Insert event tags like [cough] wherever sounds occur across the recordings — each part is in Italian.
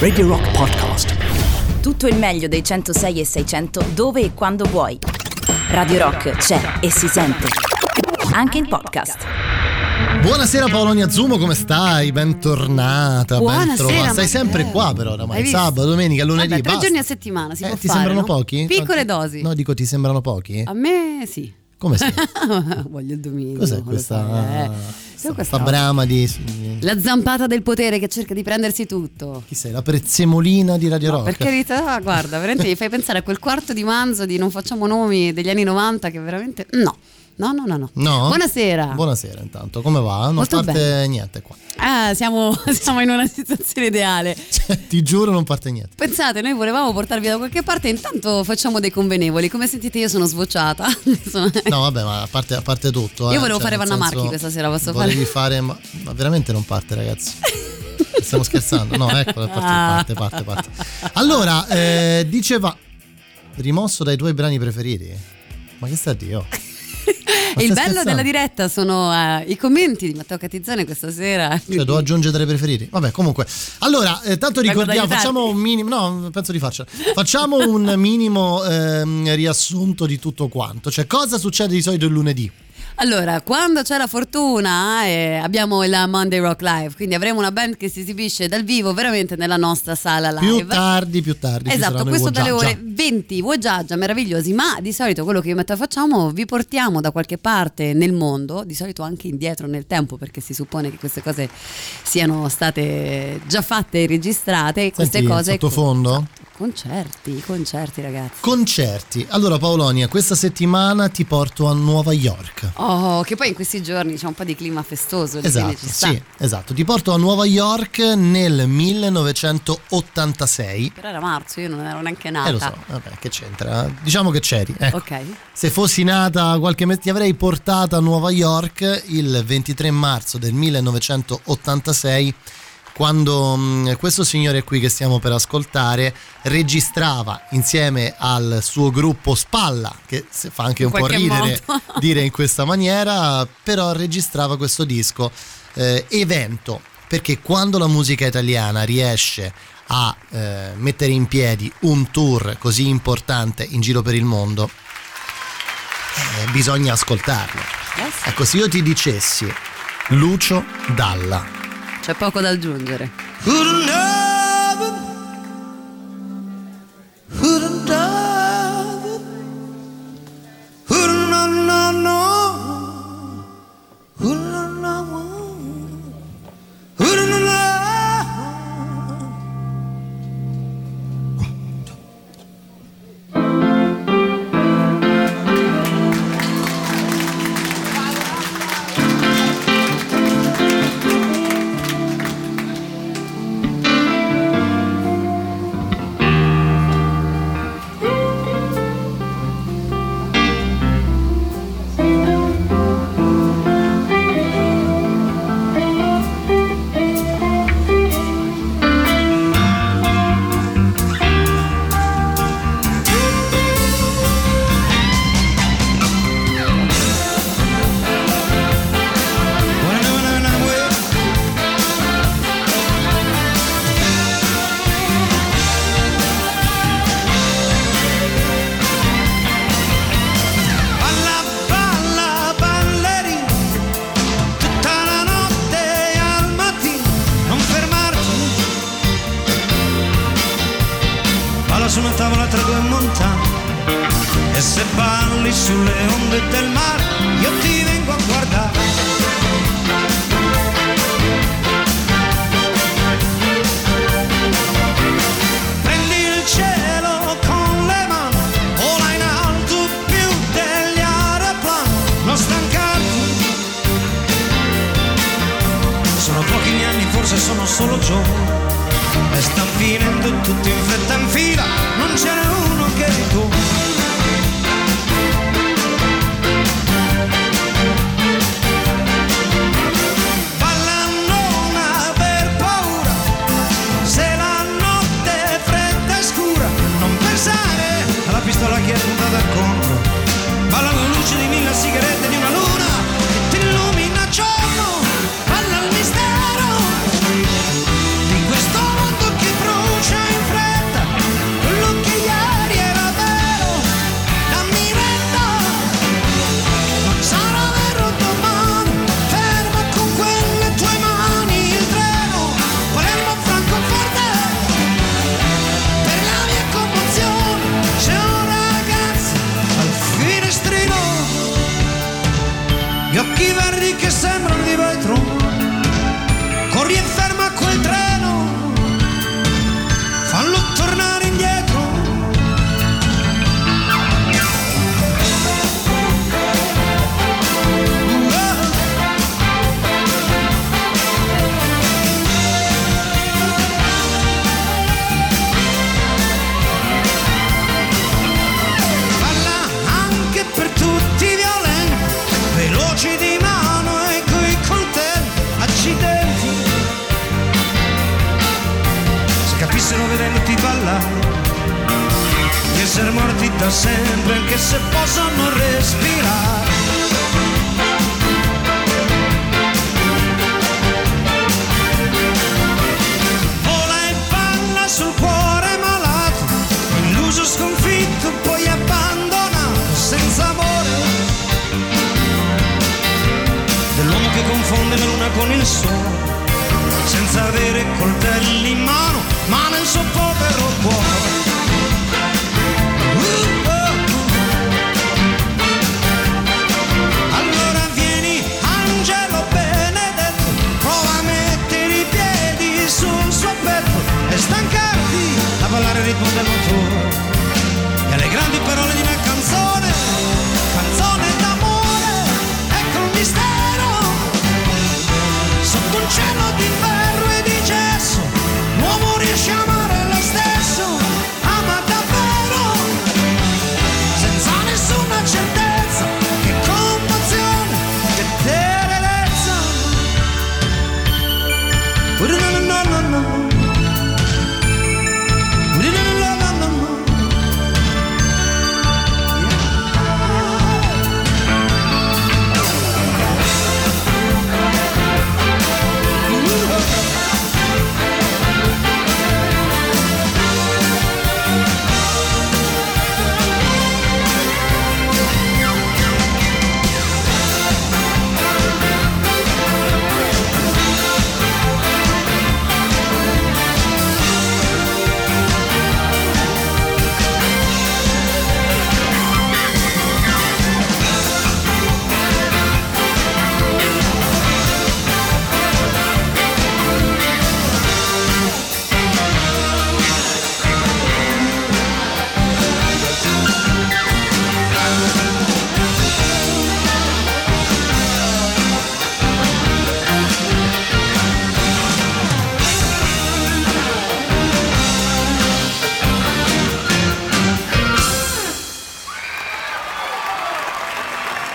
Radio Rock Podcast. Tutto il meglio dei 106 e 600 dove e quando vuoi. Radio Rock c'è e si sente. Anche in podcast. Buonasera Paolonia Zumo, come stai? Bentornata, Buonasera, bentrovata. Stai ma- sempre qua però oramai, sabato, domenica, lunedì, Vabbè, tre basta. giorni a settimana si Eh, può ti fare, sembrano no? pochi? Piccole dosi. No, dico ti sembrano pochi? A me sì. Come si? [laughs] Voglio il domingo. Cos'è questa, eh. Questa- brama di... La zampata del potere che cerca di prendersi tutto. Chi sei? La prezzemolina di Radio Rock? Per carità, guarda, veramente mi fai pensare a quel quarto di manzo di non facciamo nomi degli anni 90 che veramente... No, no, no, no. no. No? Buonasera. Buonasera intanto, come va? Non Molto parte bene. niente qua. Ah, siamo, [laughs] siamo in una situazione ideale. Cioè, ti giuro non parte niente. Pensate, noi volevamo portarvi da qualche parte, intanto facciamo dei convenevoli. Come sentite io sono svociata. [laughs] Sono- No, vabbè, ma a parte, a parte tutto. Io eh, volevo cioè, fare Vanna Marchi questa sera, posso fare? volevi fare? ma, ma veramente non parte, ragazzi. [laughs] Stiamo scherzando? No, ecco, parte, parte, parte, parte. Allora, eh, diceva, rimosso dai tuoi brani preferiti? Ma che sta Dio? E il bello scherzando? della diretta sono eh, i commenti di Matteo Catizzone questa sera. Cioè, devo aggiungere tra i preferiti. Vabbè, comunque. Allora, eh, tanto ricordiamo, facciamo un minimo. No, penso di farcela. Facciamo un minimo ehm, riassunto di tutto quanto. Cioè, cosa succede di solito il lunedì? Allora, quando c'è la fortuna eh, abbiamo il Monday Rock Live, quindi avremo una band che si esibisce dal vivo veramente nella nostra sala live. Più tardi, più tardi. Esatto, questo dalle ore 20, Wojaggia, meravigliosi, ma di solito quello che io e Matteo facciamo vi portiamo da qualche parte nel mondo, di solito anche indietro nel tempo perché si suppone che queste cose siano state già fatte e registrate, e queste Senti, cose... sottofondo? Concerti, concerti ragazzi. Concerti. Allora Paolonia, questa settimana ti porto a Nuova York. Oh, che poi in questi giorni c'è un po' di clima festoso, Esatto, sì, esatto. Ti porto a Nuova York nel 1986. Però era marzo, io non ero neanche nata. Eh lo so, vabbè, che c'entra? Diciamo che c'eri. ecco. Ok. Se fossi nata qualche mese, ti avrei portata a Nuova York il 23 marzo del 1986, quando mh, questo signore qui che stiamo per ascoltare registrava insieme al suo gruppo Spalla, che fa anche un po' ridere modo. [laughs] dire in questa maniera, però registrava questo disco eh, evento, perché quando la musica italiana riesce a eh, mettere in piedi un tour così importante in giro per il mondo, eh, bisogna ascoltarlo. Yes. Ecco, se io ti dicessi Lucio Dalla, C'è poco da aggiungere. Who'da da sempre anche se possono respirare. Vola e balla sul cuore malato, illuso sconfitto, poi abbandonato, senza amore. Dell'uomo che confonde la luna con il sole, senza avere coltelli in mano, ma nel suo povero cuore.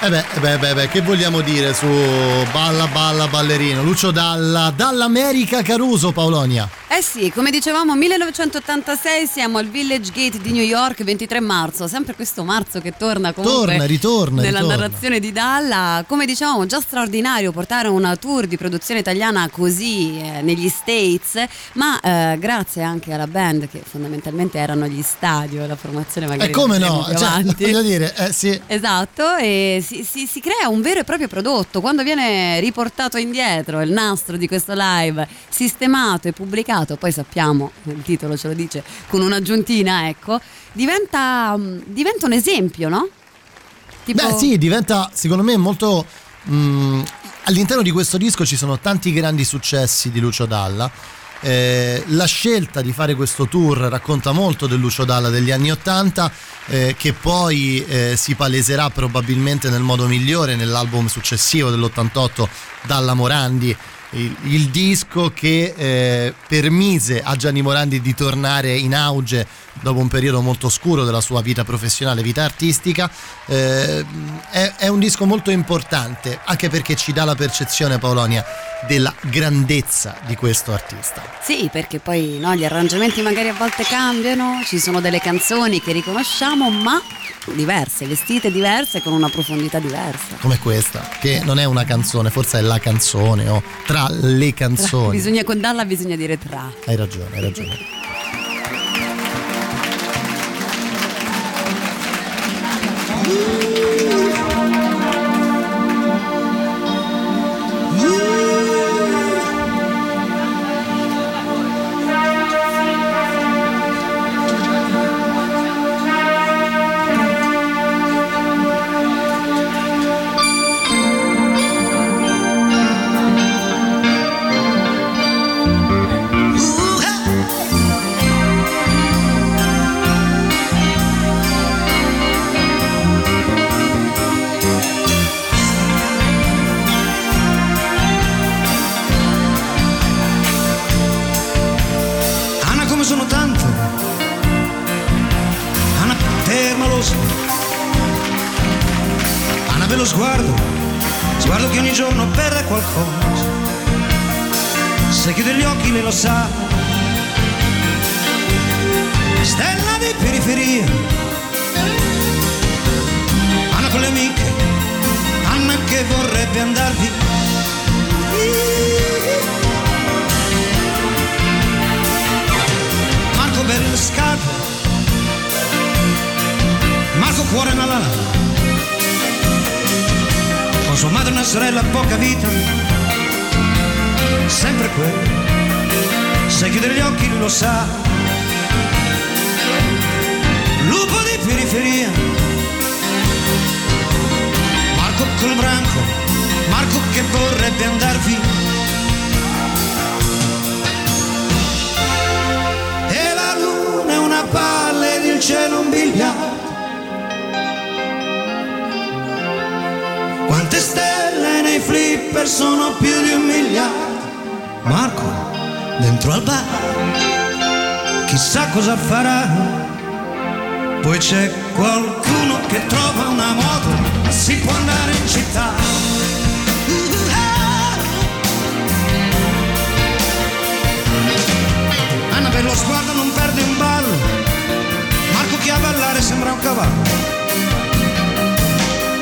Eh beh, eh beh, eh beh, beh, che vogliamo dire su Balla Balla Ballerino? Lucio Dalla, dall'America Caruso, Paolonia. Eh sì, come dicevamo, 1986 siamo al Village Gate di New York, 23 marzo, sempre questo marzo che torna comunque Torna, ritorna, nella ritorna. narrazione di Dalla. Come dicevamo, già straordinario portare una tour di produzione italiana così eh, negli States, ma eh, grazie anche alla band che fondamentalmente erano gli stadio, la formazione magari E come la no? più Cioè, voglio dire, eh sì. Esatto, e si, si- si crea un vero e proprio prodotto. Quando viene riportato indietro il nastro di questo live, sistemato e pubblicato, poi sappiamo, il titolo ce lo dice, con un'aggiuntina, ecco, diventa, mm, diventa un esempio, no? Tipo- Beh sì, diventa secondo me molto... mm, all'interno di questo disco ci sono tanti grandi successi di Lucio Dalla. Eh, la scelta di fare questo tour racconta molto del Lucio Dalla degli anni Ottanta, eh, che poi eh, si paleserà probabilmente nel modo migliore nell'album successivo dell'88 Dalla Morandi. Il, il disco che eh, permise a Gianni Morandi di tornare in auge dopo un periodo molto oscuro della sua vita professionale, vita artistica. Eh, è, è un disco molto importante anche perché ci dà la percezione, Paolonia, della grandezza di questo artista. Sì, perché poi no, gli arrangiamenti magari a volte cambiano, ci sono delle canzoni che riconosciamo, ma diverse, vestite diverse, con una profondità diversa. Come questa, che non è una canzone, forse è la canzone o tra le canzoni. Bisogna con Dalla bisogna dire tra. Hai ragione, hai ragione. Anna vorrebbe andar via. E la luna è una palla ed il cielo un biliardo. Quante stelle nei flipper sono più di un miliardo. Marco, dentro al bar, chissà cosa farà. Poi c'è qualcuno che trova una moto, si può andare in città. Lo sguardo non perde un ballo, Marco che a ballare sembra un cavallo.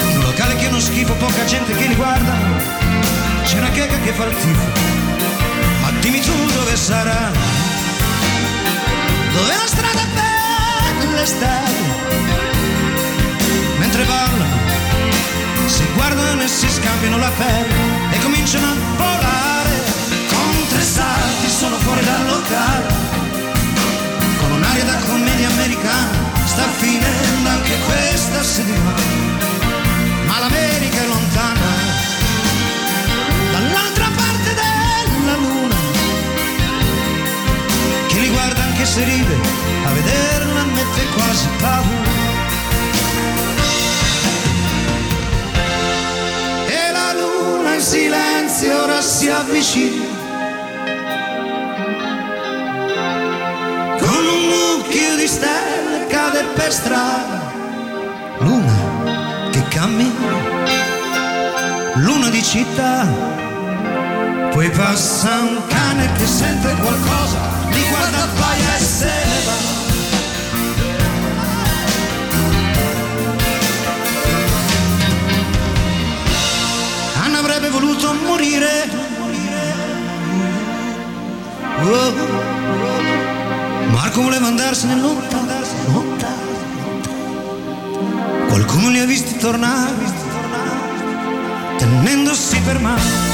In un locale che è uno schifo, poca gente che li guarda, c'è una checca che fa il tifo. Ma dimmi tu dove sarà? Dove la strada per le stelle? Mentre ballano, si guardano e si scambiano la pelle e cominciano a volare. Con tre salti sono fuori dal locale, da commedia americana. Sta finendo anche questa settimana, ma l'America è lontana. Dall'altra parte della luna chi li guarda anche se ride, a vederla mette quasi paura. E la luna in silenzio ora si avvicina. Di stelle cade per strada. Luna che cammina, luna di città. Poi passa un cane che sente qualcosa, li guarda paia e se ne va. Anna avrebbe voluto morire. Oh. Marco voleva andarsene lontano, lontano. Qualcuno li ha visti tornare, tenendosi per mano.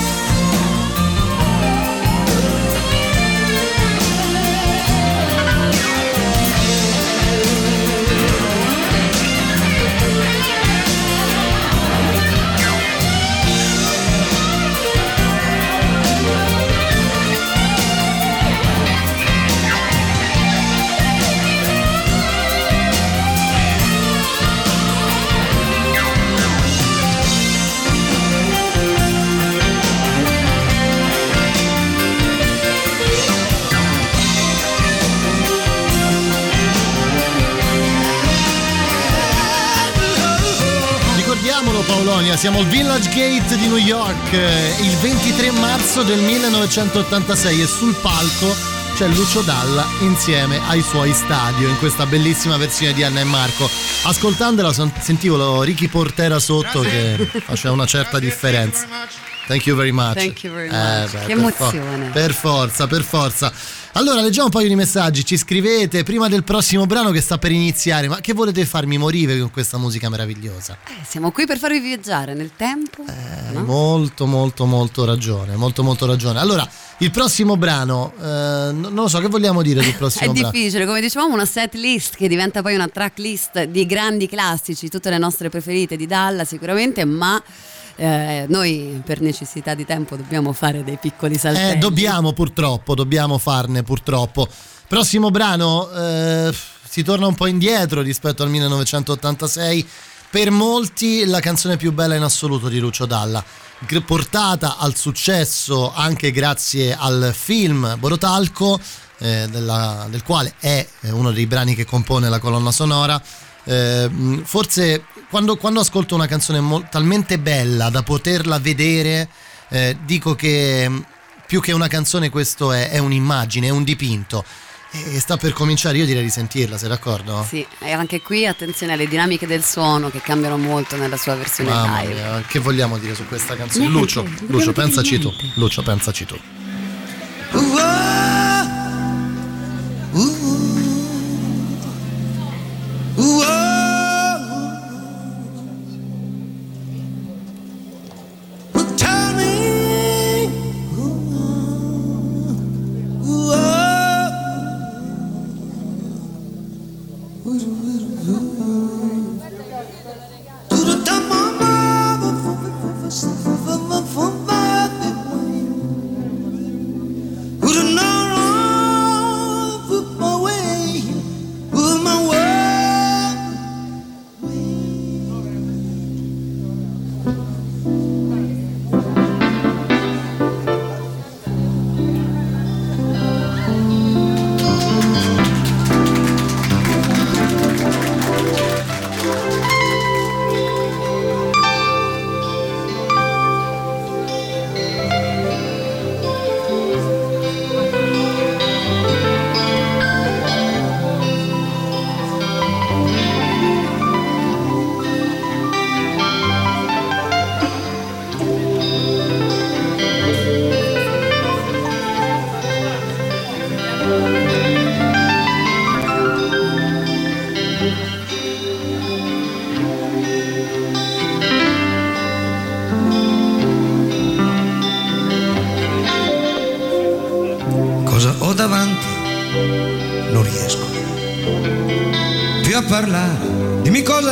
Ricordiamolo Paolonia, siamo al Village Gate di New York eh, il 23 marzo del 1986 e sul palco c'è Lucio Dalla insieme ai suoi stadio in questa bellissima versione di Anna e Marco. Ascoltandola sentivo Ricky Portera sotto che faceva una certa differenza. Thank you very much. Thank you very Eh, much. beh, Che per for- emozione. per forza, per forza. Allora, leggiamo un paio di messaggi. Ci scrivete prima del prossimo brano che sta per iniziare. Ma che volete farmi morire con questa musica meravigliosa? Eh, siamo qui per farvi viaggiare nel tempo. Hai no? molto, molto, molto ragione. Molto, molto ragione. Allora, il prossimo brano, eh, non lo so, che vogliamo dire sul È prossimo brano? difficile, come dicevamo, una set list che diventa poi una track list di grandi classici, tutte le nostre preferite di Dalla sicuramente, ma eh, noi per necessità di tempo dobbiamo fare dei piccoli saltelli. Eh, dobbiamo purtroppo, dobbiamo farne purtroppo. Prossimo brano, eh, si torna un po' indietro rispetto al 1986. Per molti la canzone più bella in assoluto di Lucio Dalla, portata al successo anche grazie al film Borotalco, eh, della- del quale è uno dei brani che compone la colonna sonora. Eh, forse quando, quando ascolto una canzone mol- talmente bella da poterla vedere, eh, dico che mh, più che una canzone questo è, è un'immagine, è un dipinto. e sta per cominciare, io direi di sentirla, sei d'accordo? Sì, e anche qui attenzione alle dinamiche del suono che cambiano molto nella sua versione Mamma live. mia, che vogliamo dire su questa canzone? Niente, Lucio, Lucio, pensaci tu. Lucio, pensaci tu. Tell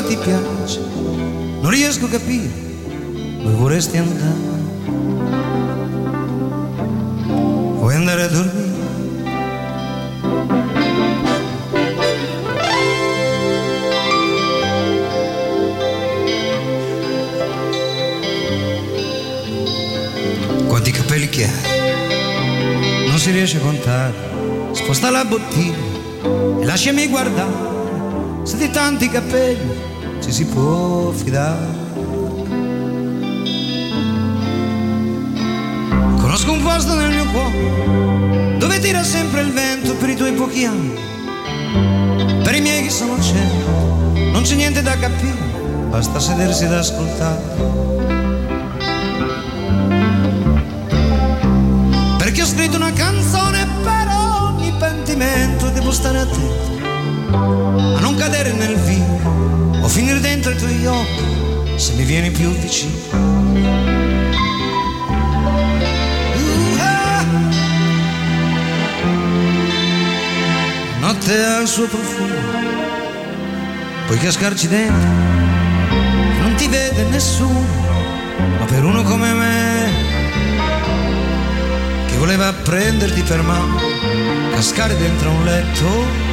ti piace. Non riesco a capire dove vorresti andare. Vuoi andare a dormire? Quanti capelli che hai? non si riesce a contare. Sposta la bottiglia e lasciami guardare. Se di tanti capelli ci si può fidare. Conosco un posto nel mio cuore dove tira sempre il vento per i tuoi pochi anni. Per i miei che sono cento, non c'è niente da capire, basta sedersi ad ascoltare. Perché ho scritto una canzone per ogni pentimento Devo stare attento a non cadere nel vino O finire dentro i tuoi occhi se mi vieni più vicino. Notte ha il suo profumo Puoi cascarci dentro Non ti vede nessuno Ma per uno come me che voleva prenderti per mano, cascare dentro un letto.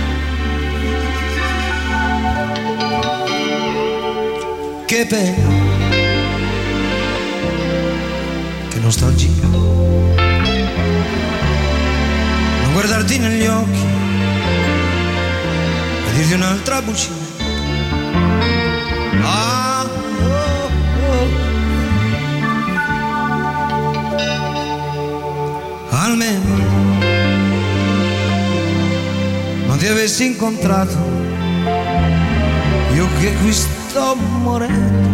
Che pena, che nostalgia. Non guardarti negli occhi e dirti un'altra bugia. Ah, oh, oh. almeno non ti avessi incontrato io che qui sto morendo.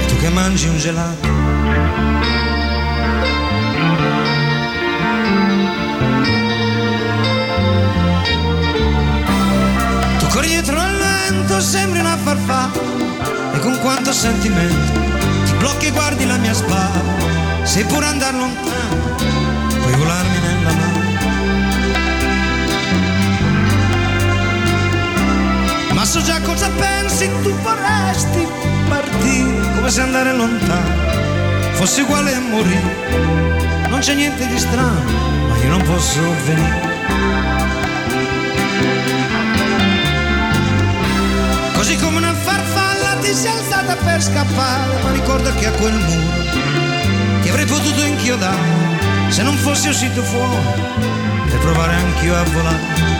E tu che mangi un gelato? Tu corri dietro al vento sembri una farfalla e con quanto sentimento ti blocchi e guardi la mia spalla sei pure andar lontano so già cosa pensi tu vorresti partire come se andare lontano fosse uguale a morire. Non c'è niente di strano ma io non posso venire. Così come una farfalla ti sei alzata per scappare, ma ricorda che a quel muro ti avrei potuto inchiodare. Se non fossi uscito fuori per provare anch'io a volare.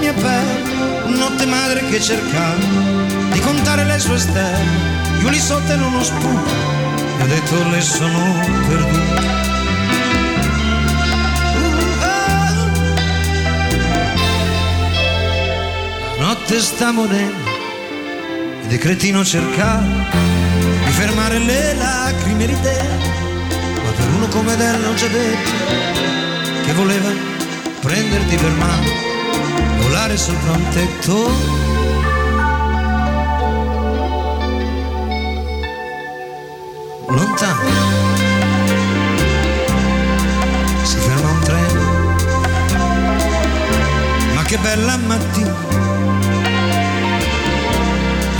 Mia pelle, notte madre che cercava di contare le sue stelle Io lì sotto in uno spunto e ho detto le sono perduto. Ah. La notte sta morendo ed è cretino cercare di fermare le lacrime e l'idea, ma per uno come te non c'è detto che voleva prenderti per mano, volare sopra un tetto. Lontano si ferma un treno, ma che bella mattina,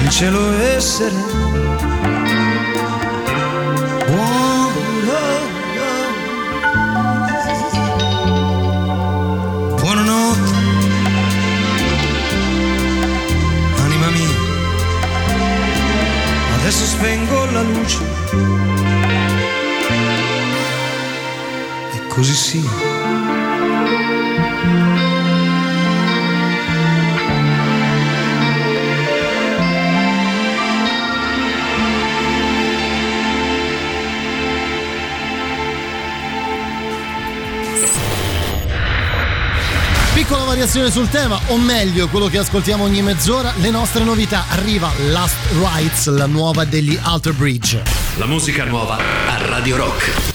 il cielo è sereno. Spengo la luce e così sia. Piccola variazione sul tema, o meglio, quello che ascoltiamo ogni mezz'ora, le nostre novità. Arriva Last Rights, la nuova degli Alter Bridge. La musica nuova a Radio Rock.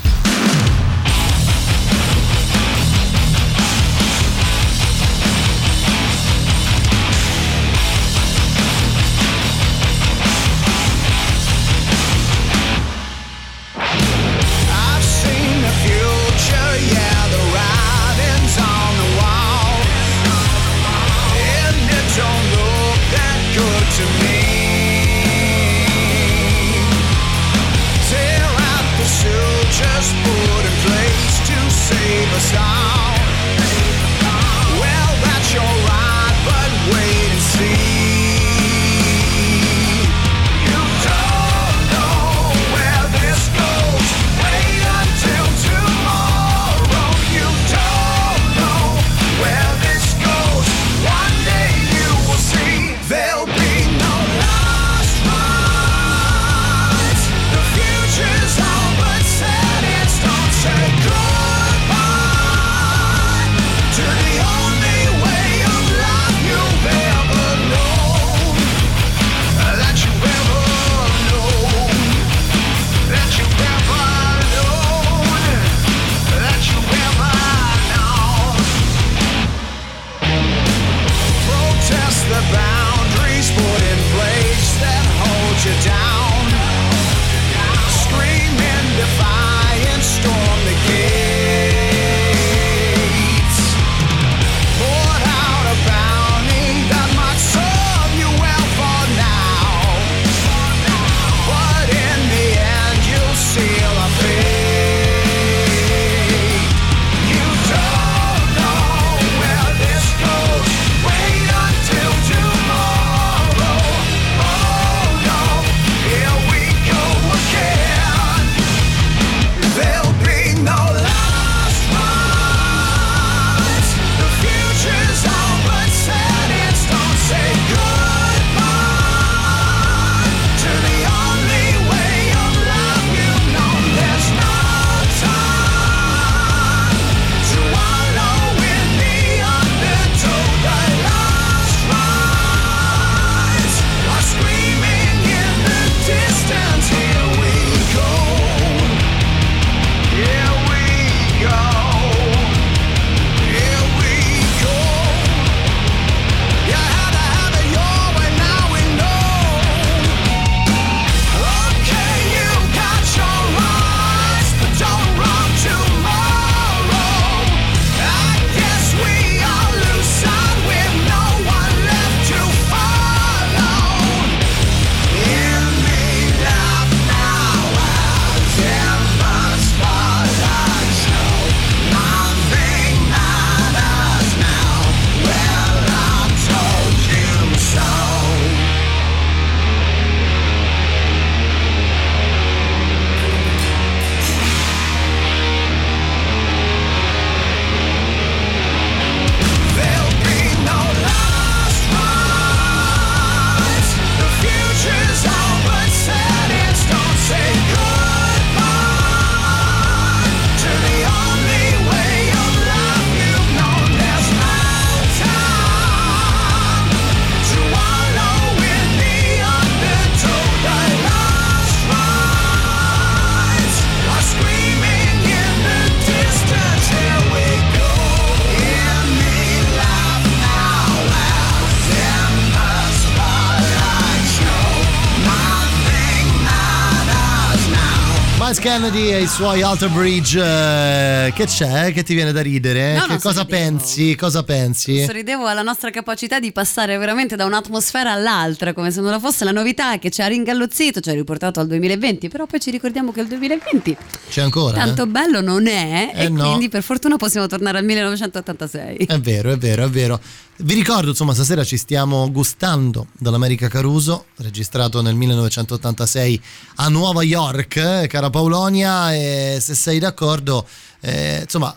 Spice Kennedy e i suoi Alter Bridge. eh, che c'è? Che ti viene da ridere? No, cosa sorridevo. pensi? Cosa pensi? Sorridevo alla nostra capacità di passare veramente da un'atmosfera all'altra, come se non la fosse la novità che ci ha ringallozzito, ci ha riportato al 2020, però poi ci ricordiamo che il 2020 C'è ancora? eh? tanto bello non è Eh e no. quindi per fortuna possiamo tornare al 1986. È vero, è vero, è vero. Vi ricordo, insomma, stasera ci stiamo gustando dall'America Caruso, registrato nel 1986 a Nuova York, eh, cara Paolonia, e se sei d'accordo, eh, insomma,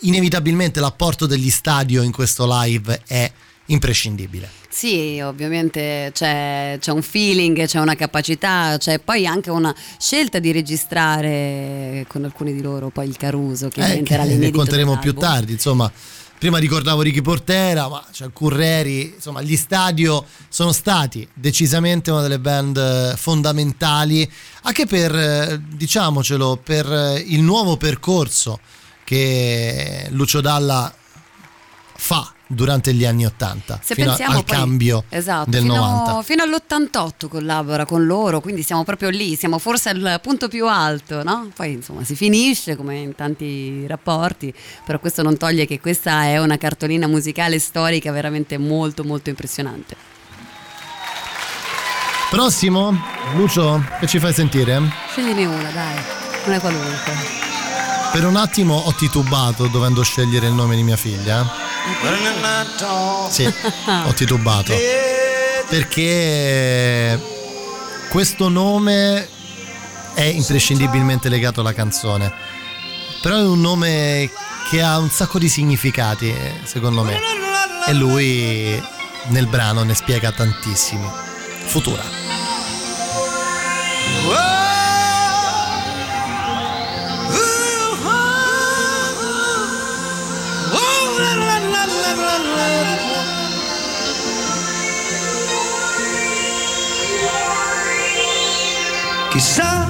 inevitabilmente l'apporto degli stadio in questo live è imprescindibile. Sì, ovviamente c'è, c'è un feeling, c'è una capacità, c'è poi anche una scelta di registrare con alcuni di loro poi il Caruso che Eh, diventerà che ne l'inedito conteremo più tardi, insomma. Prima ricordavo Ricky Portera, ma c'è Curreri, insomma, gli stadio sono stati decisamente una delle band eh, fondamentali anche per, eh, diciamocelo, per eh, il nuovo percorso che Lucio Dalla fa durante gli anni Ottanta, Se fino pensiamo al poi- cambio esatto, del fino, 90. fino all'88 collabora con loro, quindi siamo proprio lì, siamo forse al punto più alto, no? Poi insomma si finisce come in tanti rapporti, però questo non toglie che questa è una cartolina musicale storica veramente molto molto impressionante. Prossimo, Lucio, che ci fai sentire? Scegliene una, dai, una qualunque. Per un attimo ho titubato dovendo scegliere il nome di mia figlia. Sì, ho titubato. Perché questo nome è imprescindibilmente legato alla canzone. Però è un nome che ha un sacco di significati, secondo me. E lui nel brano ne spiega tantissimi. Futura. Chissà,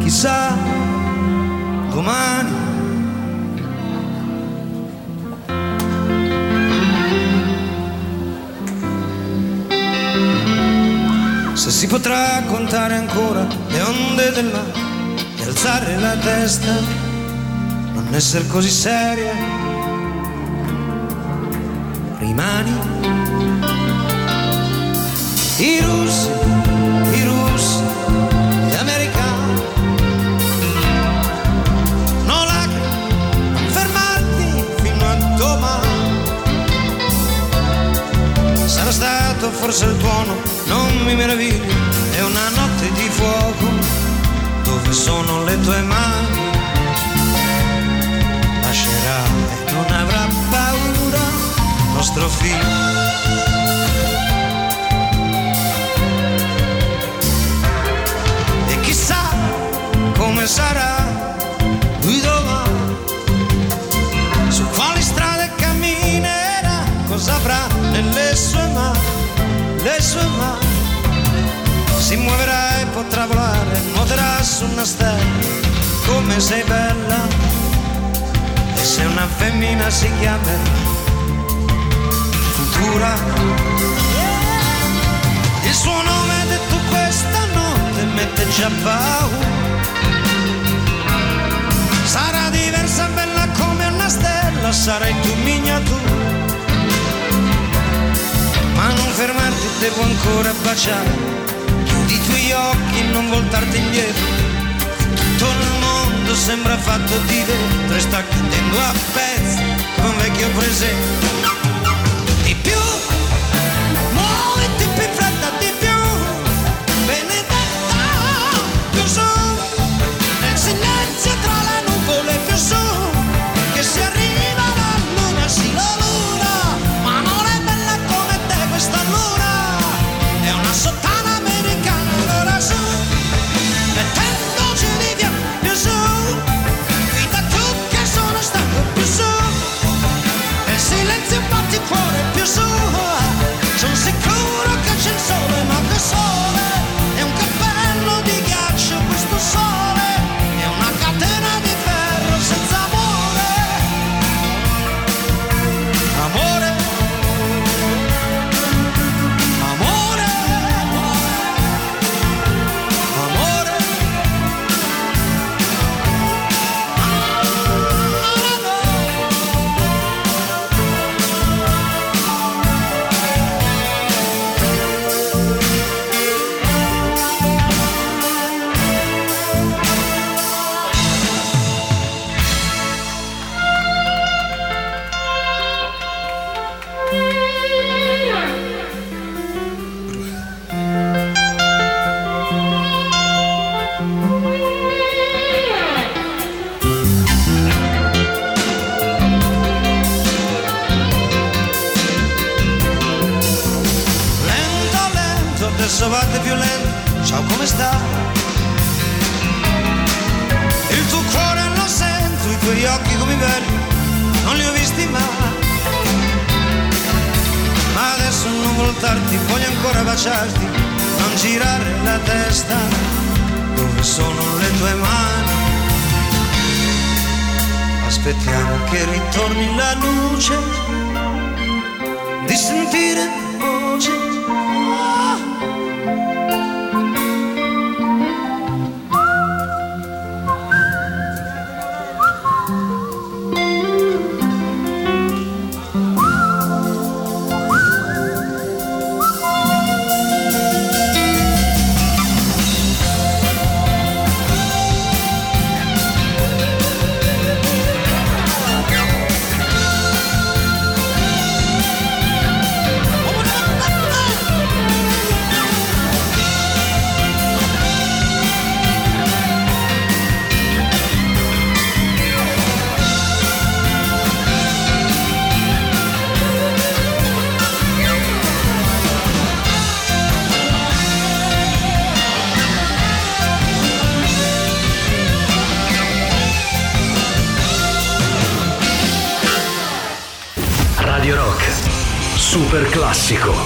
chissà, domani. Se si potrà contare ancora le onde del mare alzare la testa, non essere così seria, rimani. Figlio. E chissà come sarà lui domani, su quali strade camminerà, cosa avrà nelle sue mani, le sue mani. Si muoverà e potrà volare, nuoterà su una stella, come sei bella. E se una femmina si chiamerà Futura. Il suo nome detto questa notte mette già paura. Sarà diversa, bella come una stella, sarai tu miniatura. Ma non fermarti, devo ancora baciare. Chiudi i tuoi occhi, non voltarti indietro. Tutto il mondo sembra fatto di vetro e sta cadendo a pezzi un vecchio presente. Polso batte più lento, ciao come sta? Il tuo cuore lo sento, i tuoi occhi come veri, non li ho visti mai. Ma adesso non voltarti, voglio ancora baciarti, non girare la testa, dove sono le tue mani? Aspettiamo che ritorni la luce di sentire voce. Super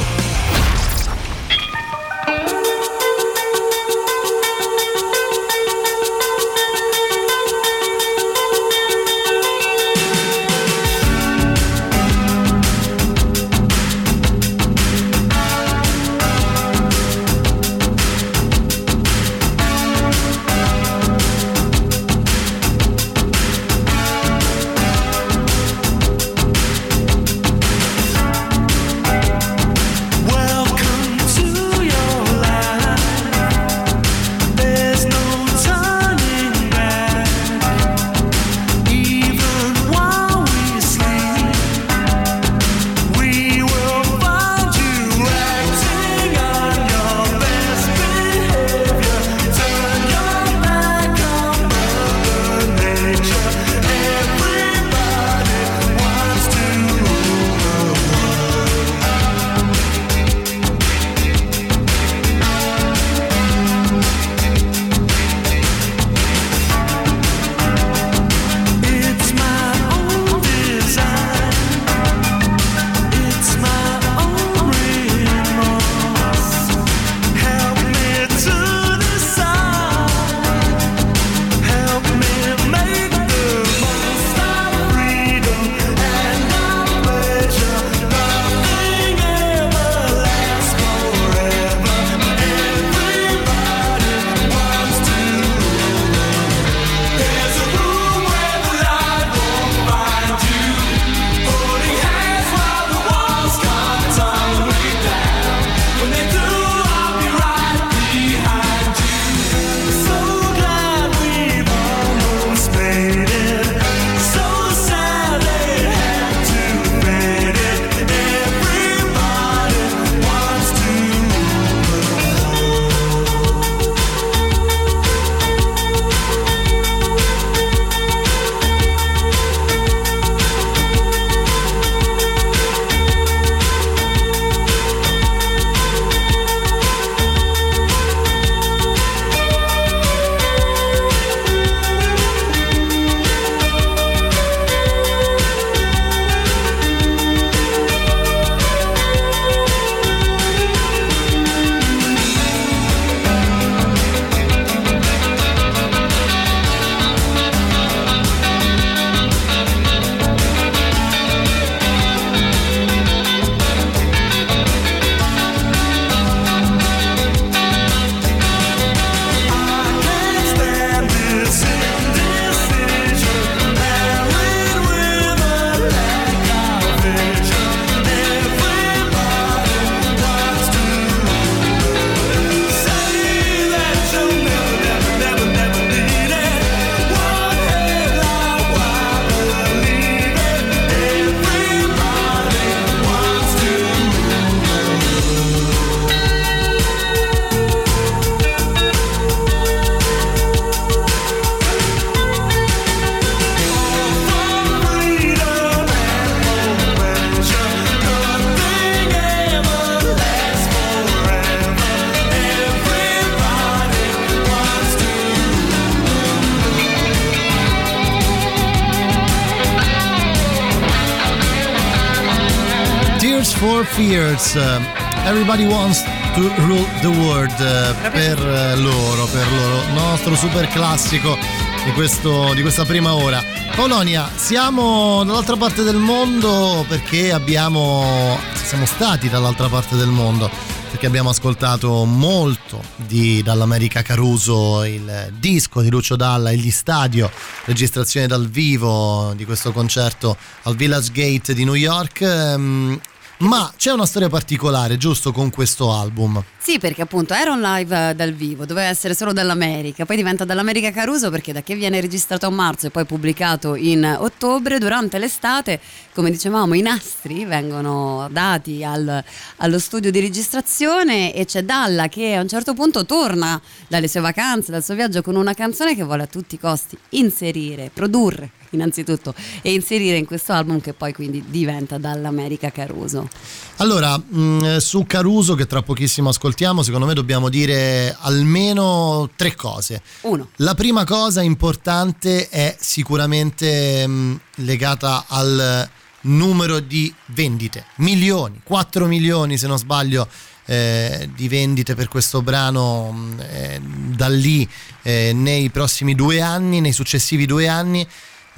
Fears. Uh, everybody wants to rule the world uh, per uh, loro, per loro. Nostro super classico di, questo, di questa prima ora. Polonia, siamo dall'altra parte del mondo perché abbiamo. siamo stati dall'altra parte del mondo perché abbiamo ascoltato molto di Dall'America Caruso, il disco di Lucio Dalla, gli stadio, registrazione dal vivo di questo concerto al Village Gate di New York. Ma c'è una storia particolare, giusto, con questo album? Sì, perché appunto era un live eh, dal vivo, doveva essere solo dall'America, poi diventa dall'America Caruso perché da che viene registrato a marzo e poi pubblicato in ottobre, durante l'estate, come dicevamo, i nastri vengono dati al, allo studio di registrazione e c'è Dalla che a un certo punto torna dalle sue vacanze, dal suo viaggio con una canzone che vuole a tutti i costi inserire, produrre [laughs] innanzitutto e inserire in questo album che poi quindi diventa dall'America Caruso. Allora, mh, mm, su Caruso che tra pochissimo ascoltiamo, secondo me dobbiamo dire almeno tre cose. Uno. La prima cosa importante è sicuramente mh, mm, legata al numero di vendite, milioni, 4 milioni se non sbaglio eh, di vendite per questo brano mm, eh, da lì eh, nei prossimi due anni, nei successivi due anni.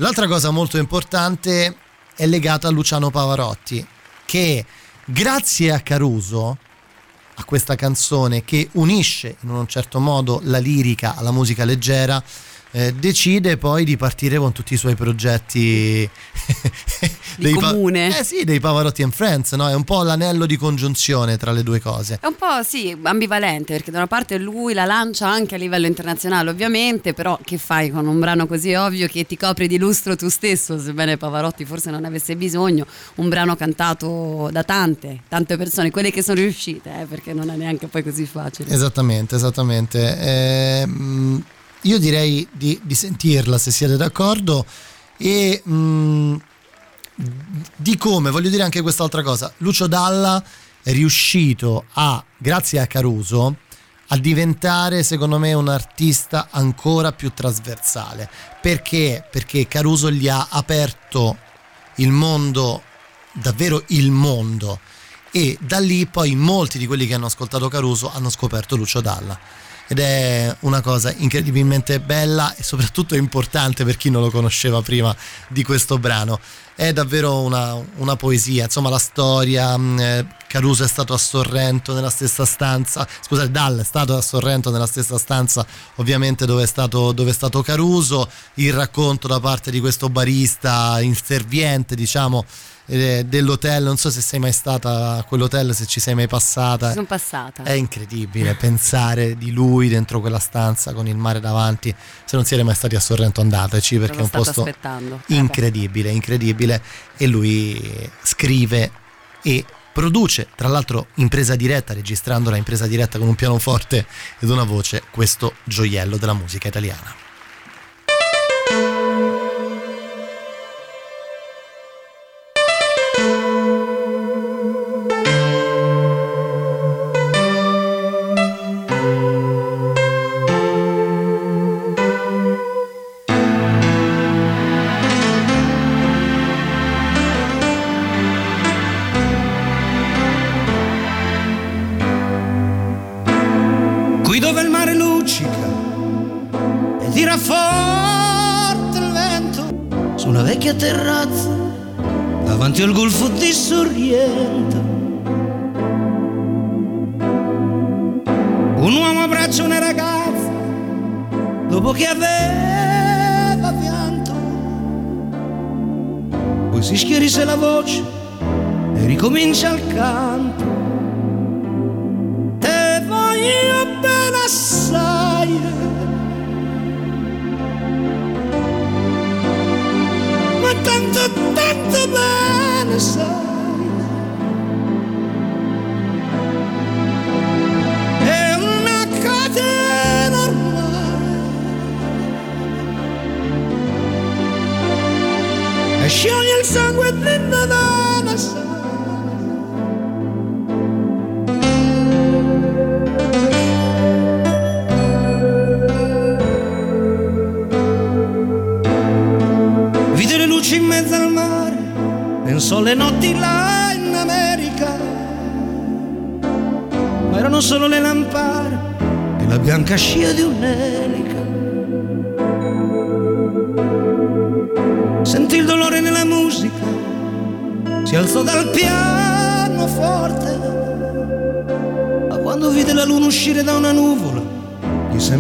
L'altra cosa molto importante è legata a Luciano Pavarotti che grazie a Caruso, a questa canzone che unisce in un certo modo la lirica alla musica leggera, eh, decide poi di partire con tutti i suoi progetti [laughs] di comune. Pa- eh sì, dei Pavarotti and Friends, no? È un po' l'anello di congiunzione tra le due cose. È un po' sì, ambivalente, perché da una parte lui la lancia anche a livello internazionale, ovviamente, però che fai con un brano così ovvio che ti copri di lustro tu stesso, sebbene Pavarotti forse non avesse bisogno, un brano cantato da tante, tante persone, quelle che sono riuscite, eh, perché non è neanche poi così facile. Esattamente, esattamente. Eh, io direi di, di, sentirla se siete d'accordo e mh, mm, di come, voglio dire anche quest'altra cosa, Lucio Dalla è riuscito a, grazie a Caruso, a diventare secondo me un artista ancora più trasversale. Perché? Perché Caruso gli ha aperto il mondo, davvero il mondo. E da lì poi molti di quelli che hanno ascoltato Caruso hanno scoperto Lucio Dalla ed è una cosa incredibilmente bella e soprattutto importante per chi non lo conosceva prima di questo brano. È davvero una, una poesia, insomma la storia, mm, eh, Caruso è stato a Sorrento nella stessa stanza, scusate, Dall è stato a Sorrento nella stessa stanza ovviamente dove è stato, dove è stato Caruso, il racconto da parte di questo barista inserviente diciamo eh, dell'hotel, non so se sei mai stata a quell'hotel, se ci sei mai passata. Ci sono passata. È incredibile pensare di lui dentro quella stanza con il mare davanti. Se non siete mai stati a Sorrento andateci perché è un posto aspettando. incredibile, incredibile e lui scrive e produce, tra l'altro in presa diretta, registrandola in presa diretta con un pianoforte ed una voce, questo gioiello della musica italiana.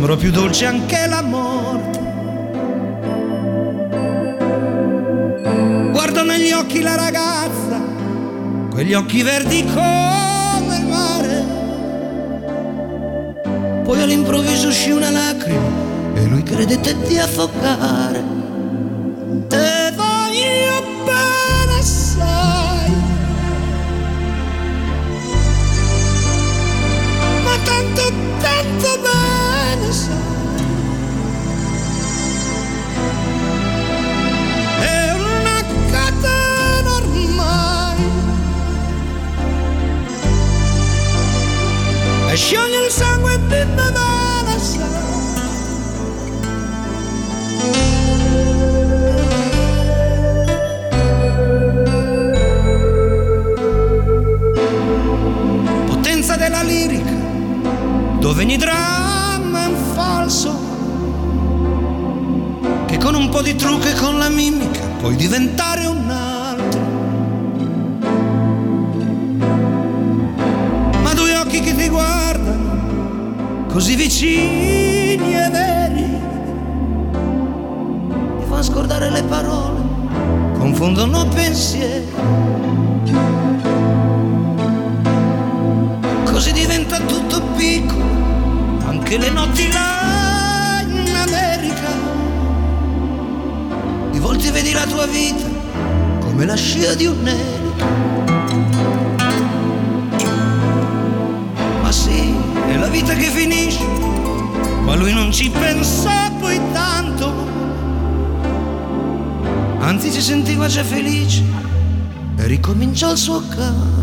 Gli sembrò più dolce anche la morte. Guardò negli occhi la ragazza, quegli occhi verdi come il mare. Poi all'improvviso uscì una lacrima e lui credette di affogare. Po' di trucco e con la mimica puoi diventare un altro. Ma due occhi che ti guardano, così vicini e veri, ti fanno scordare le parole, confondono pensieri. Così diventa tutto piccolo, anche le notti là di volte vedi la tua vita come la scia di un'elica. Ma sì, è la vita che finisce, ma lui non ci pensa poi tanto. Anzi si sentiva già felice e ricominciò il suo canto.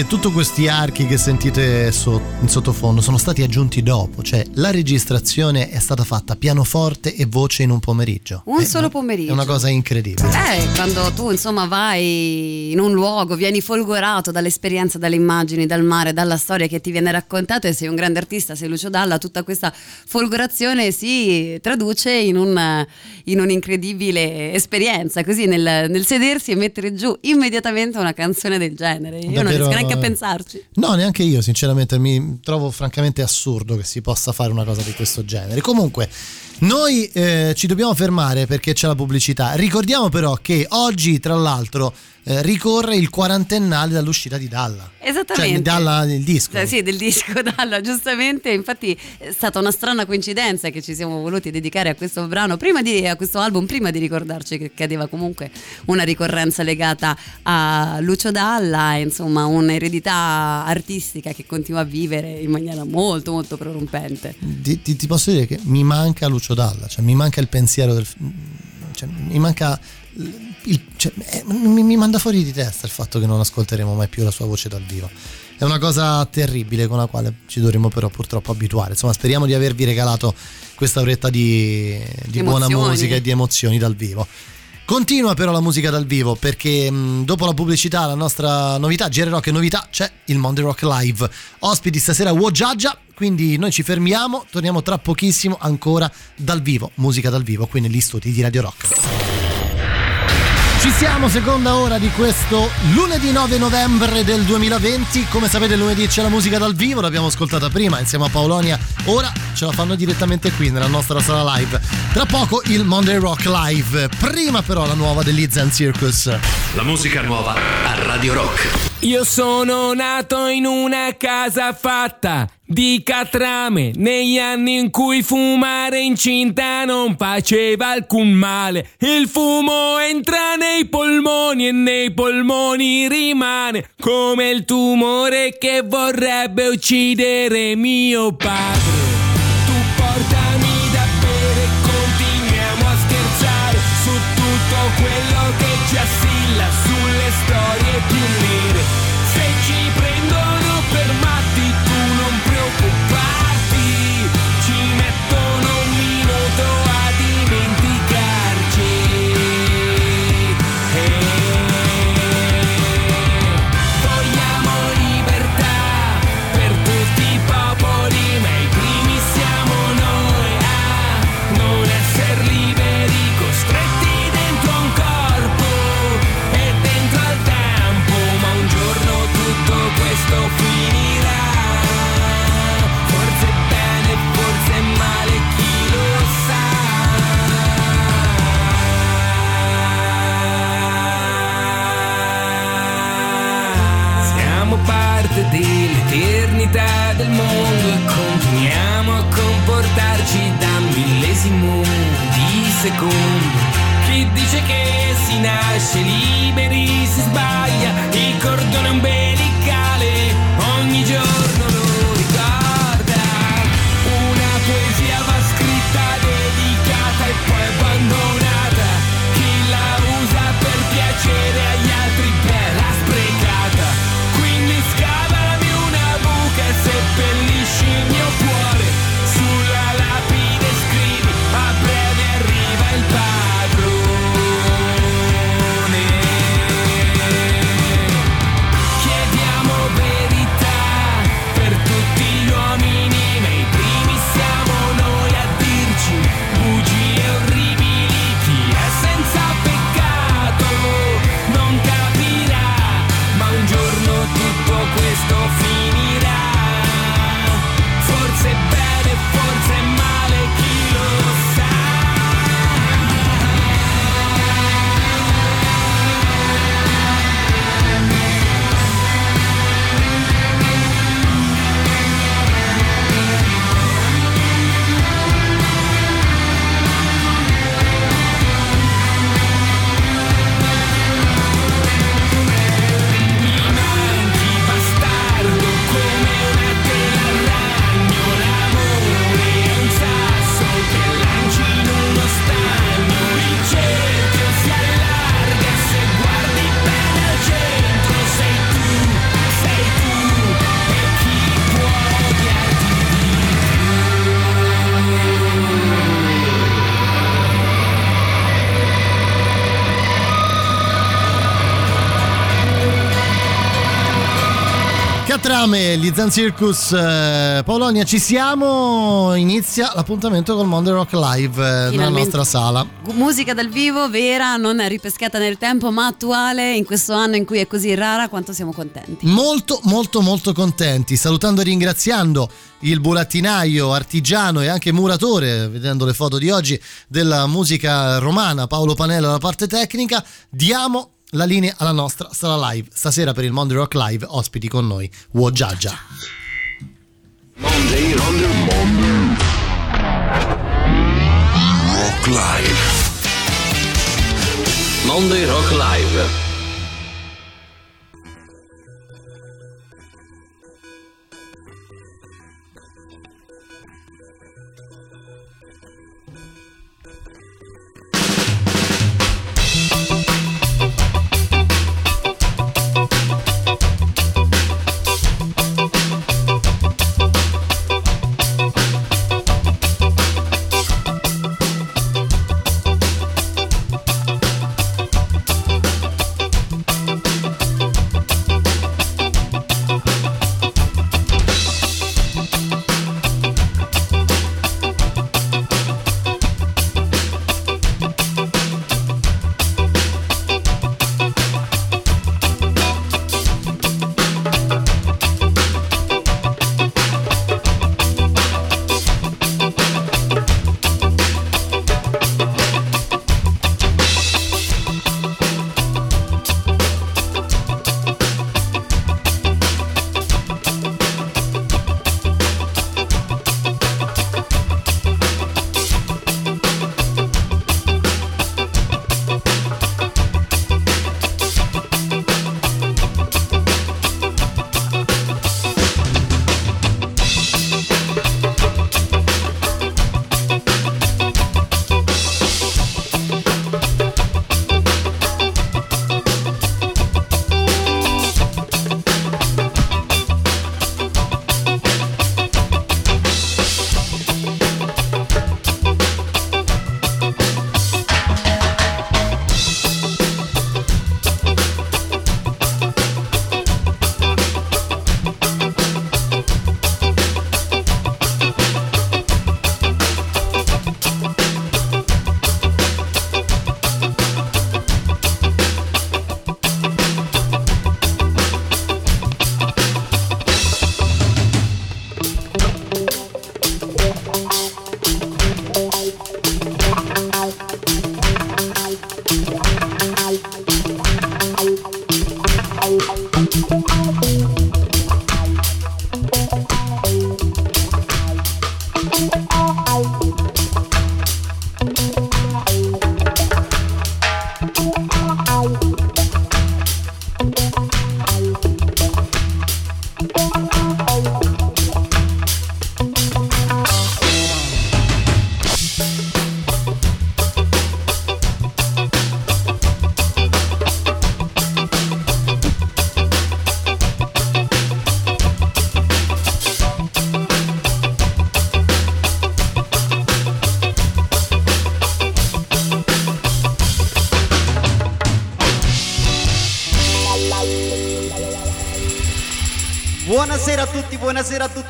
Che tutti questi archi che sentite so- in sottofondo sono stati aggiunti dopo, cioè la registrazione è stata fatta pianoforte e voce in un pomeriggio. Un È solo una- pomeriggio. È una cosa incredibile. Eh, quando tu insomma vai in un luogo, vieni folgorato dall'esperienza, dalle immagini, dal mare, dalla storia che ti viene raccontata e sei un grande artista, sei Lucio Dalla, tutta questa folgorazione si traduce in, un, in un'incredibile esperienza, così nel, nel sedersi e mettere giù immediatamente una canzone del genere. Io non Davvero- riesco neanche a pensarci. No, neanche io, sinceramente, mi trovo francamente assurdo che si possa fare una cosa di questo genere. Comunque, noi eh, ci dobbiamo fermare perché c'è la pubblicità. Ricordiamo però che oggi, tra l'altro, eh, ricorre il quarantennale dall'uscita di Dalla. Esattamente. Cioè, Dalla il disco. Cioè, sì, del disco [laughs] Dalla, giustamente. Infatti è stata una strana coincidenza che ci siamo voluti dedicare a questo brano, prima di, a questo album, prima di ricordarci che cadeva comunque una ricorrenza legata a Lucio Dalla, insomma un'eredità artistica che continua a vivere in maniera molto molto prorompente. Ti, ti- ti posso dire che mi manca Lucio Dalla, cioè mi manca il pensiero del. Cioè, mi manca. il- cioè, eh, mi, mi manda fuori di testa il fatto che non ascolteremo mai più la sua voce dal vivo. È una cosa terribile con la quale ci dovremo però purtroppo abituare. Insomma, speriamo di avervi regalato questa oretta di, di buona musica e di emozioni dal vivo. Continua però la musica dal vivo perché mh, dopo la pubblicità, la nostra novità, GR Rock e novità, c'è il Monday Rock Live. Ospiti stasera Wojaja, quindi noi ci fermiamo, torniamo tra pochissimo ancora dal vivo, musica dal vivo, qui negli studi di Radio Rock. Ci siamo, seconda ora di questo lunedì 9 novembre del 2020. Come sapete, lunedì c'è la musica dal vivo, l'abbiamo ascoltata prima insieme a Paolonia. Ora ce la fanno direttamente qui nella nostra sala live. Tra poco il Monday Rock Live. Prima, però, la nuova dell'Izan Circus. La musica nuova a Radio Rock. Io sono nato in una casa fatta di catrame negli anni in cui fumare incinta non faceva alcun male. Il fumo entra nei polmoni e nei polmoni rimane come il tumore che vorrebbe uccidere mio padre. Secondo. Chi dice che si nasce liberi si sbaglia, Catrame, gli Zan Circus, eh, Paolonia, ci siamo. Inizia l'appuntamento col Monday Rock Live eh, nella Finalmente. nostra sala. Musica dal vivo, vera, non ripescata nel tempo, ma attuale in questo anno in cui è così rara, quanto siamo contenti. Molto, molto, molto contenti. Salutando e ringraziando il burattinaio, artigiano e anche muratore, vedendo le foto di oggi, della musica romana, Paolo Panello alla parte tecnica. Diamo la linea alla nostra sala live. Stasera per il Monday Rock Live, ospiti con noi, Wojaja. Monday Rock Live. Monday Rock Live.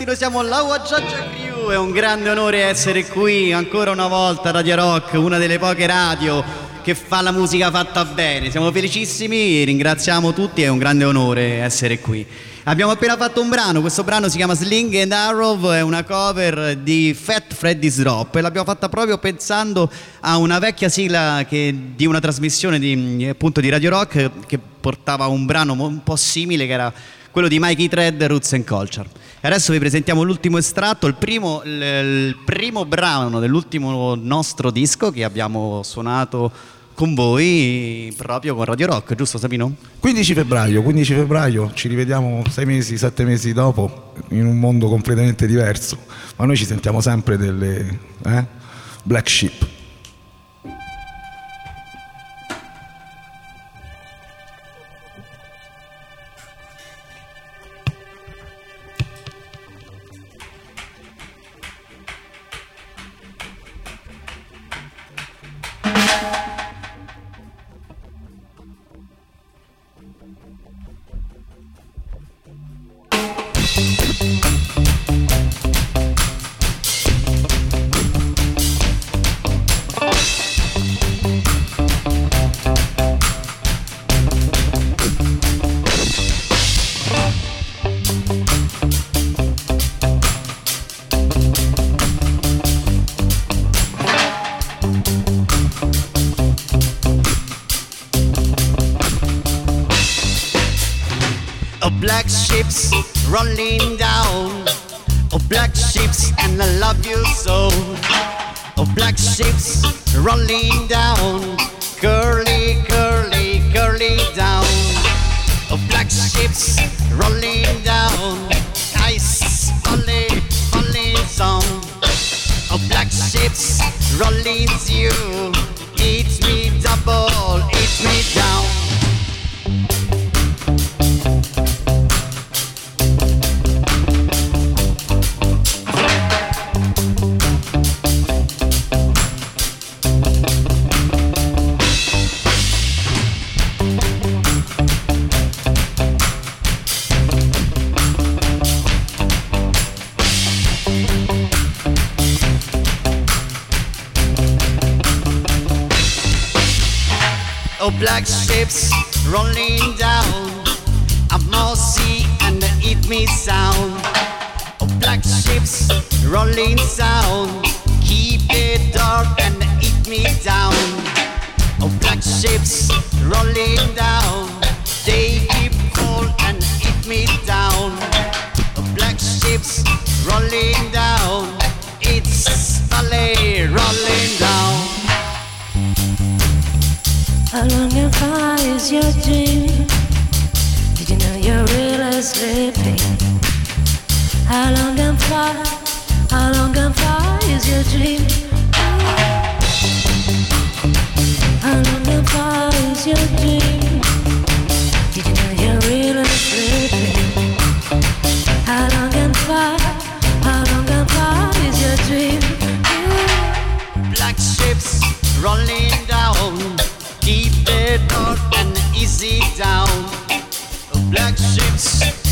Tutti, noi siamo la Waggiaggia Crew, è un grande onore essere qui ancora una volta Radio Rock, una delle poche radio che fa la musica fatta bene. Siamo felicissimi, ringraziamo tutti, è un grande onore essere qui. Abbiamo appena fatto un brano, questo brano si chiama Sling and Arrow, è una cover di Fat Freddy's Drop e l'abbiamo fatta proprio pensando a una vecchia sigla che- di una trasmissione di, appunto, di Radio Rock che portava un brano un po' simile che era quello di Mikey Thread, Roots and Culture. Adesso vi presentiamo l'ultimo estratto, il primo, il primo brano dell'ultimo nostro disco che abbiamo suonato con voi proprio con Radio Rock, giusto Sabino? 15 febbraio, 15 febbraio, ci rivediamo sei mesi, sette mesi dopo in un mondo completamente diverso, ma noi ci sentiamo sempre delle eh? black sheep.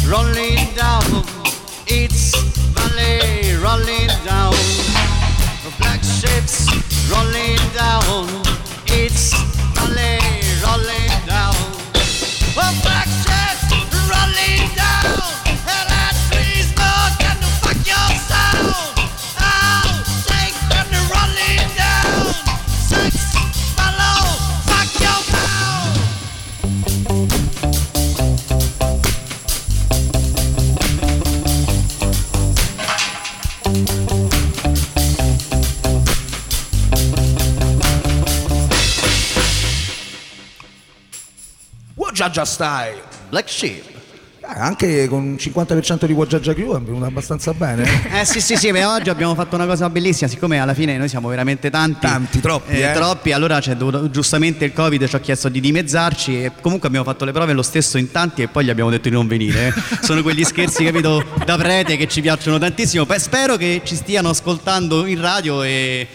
Rolling down. It's valley rolling down. Black ships rolling down. Waggiaggia Style! Black Sheep. Eh, anche con un 50% di Waggiaggia Crew è venuto abbastanza bene. [laughs] Eh sì sì sì, ma oggi abbiamo fatto una cosa bellissima, siccome alla fine noi siamo veramente tanti. Tanti, troppi, eh. Troppi, allora c'è dovuto- giustamente il Covid ci ha chiesto di dimezzarci e comunque abbiamo fatto le prove lo stesso in tanti e poi gli abbiamo detto di non venire. eh. [laughs] Sono quegli scherzi, capito, da prete che ci piacciono tantissimo. Beh, spero che ci stiano ascoltando in radio e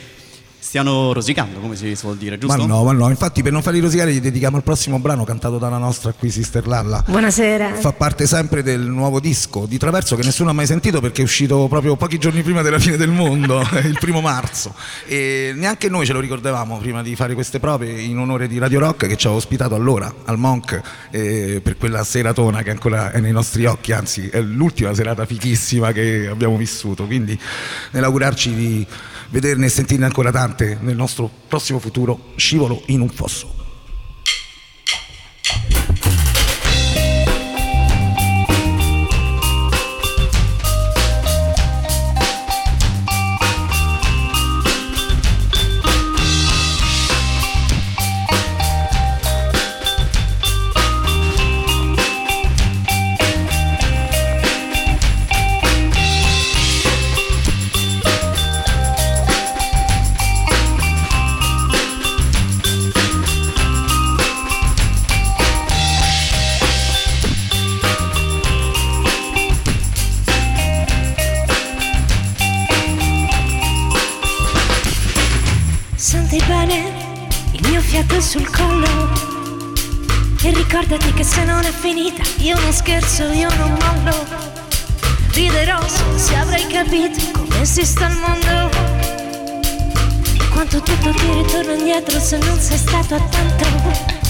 stiano rosicando, come si suol dire, giusto? Ma no, ma no, infatti per non farli rosicare gli dedichiamo il prossimo brano cantato dalla nostra qui Sister Lalla. Buonasera. Fa parte sempre del nuovo disco di Traverso che nessuno ha mai sentito perché è uscito proprio pochi giorni prima della fine del mondo, [laughs] il primo marzo. E neanche noi ce lo ricordavamo prima di fare queste prove in onore di Radio Rock che ci ha ospitato allora al Monk eh, per quella seratona che ancora è nei nostri occhi, anzi è l'ultima serata fichissima che abbiamo vissuto. Quindi nell'augurarci di vederne e sentirne ancora tante nel nostro prossimo futuro, scivolo in un fosso. Che se non è finita io non scherzo, io non mollo. Riderò se avrai capito come si sta al mondo. E quanto tutto ti ritorna indietro se non sei stato attento.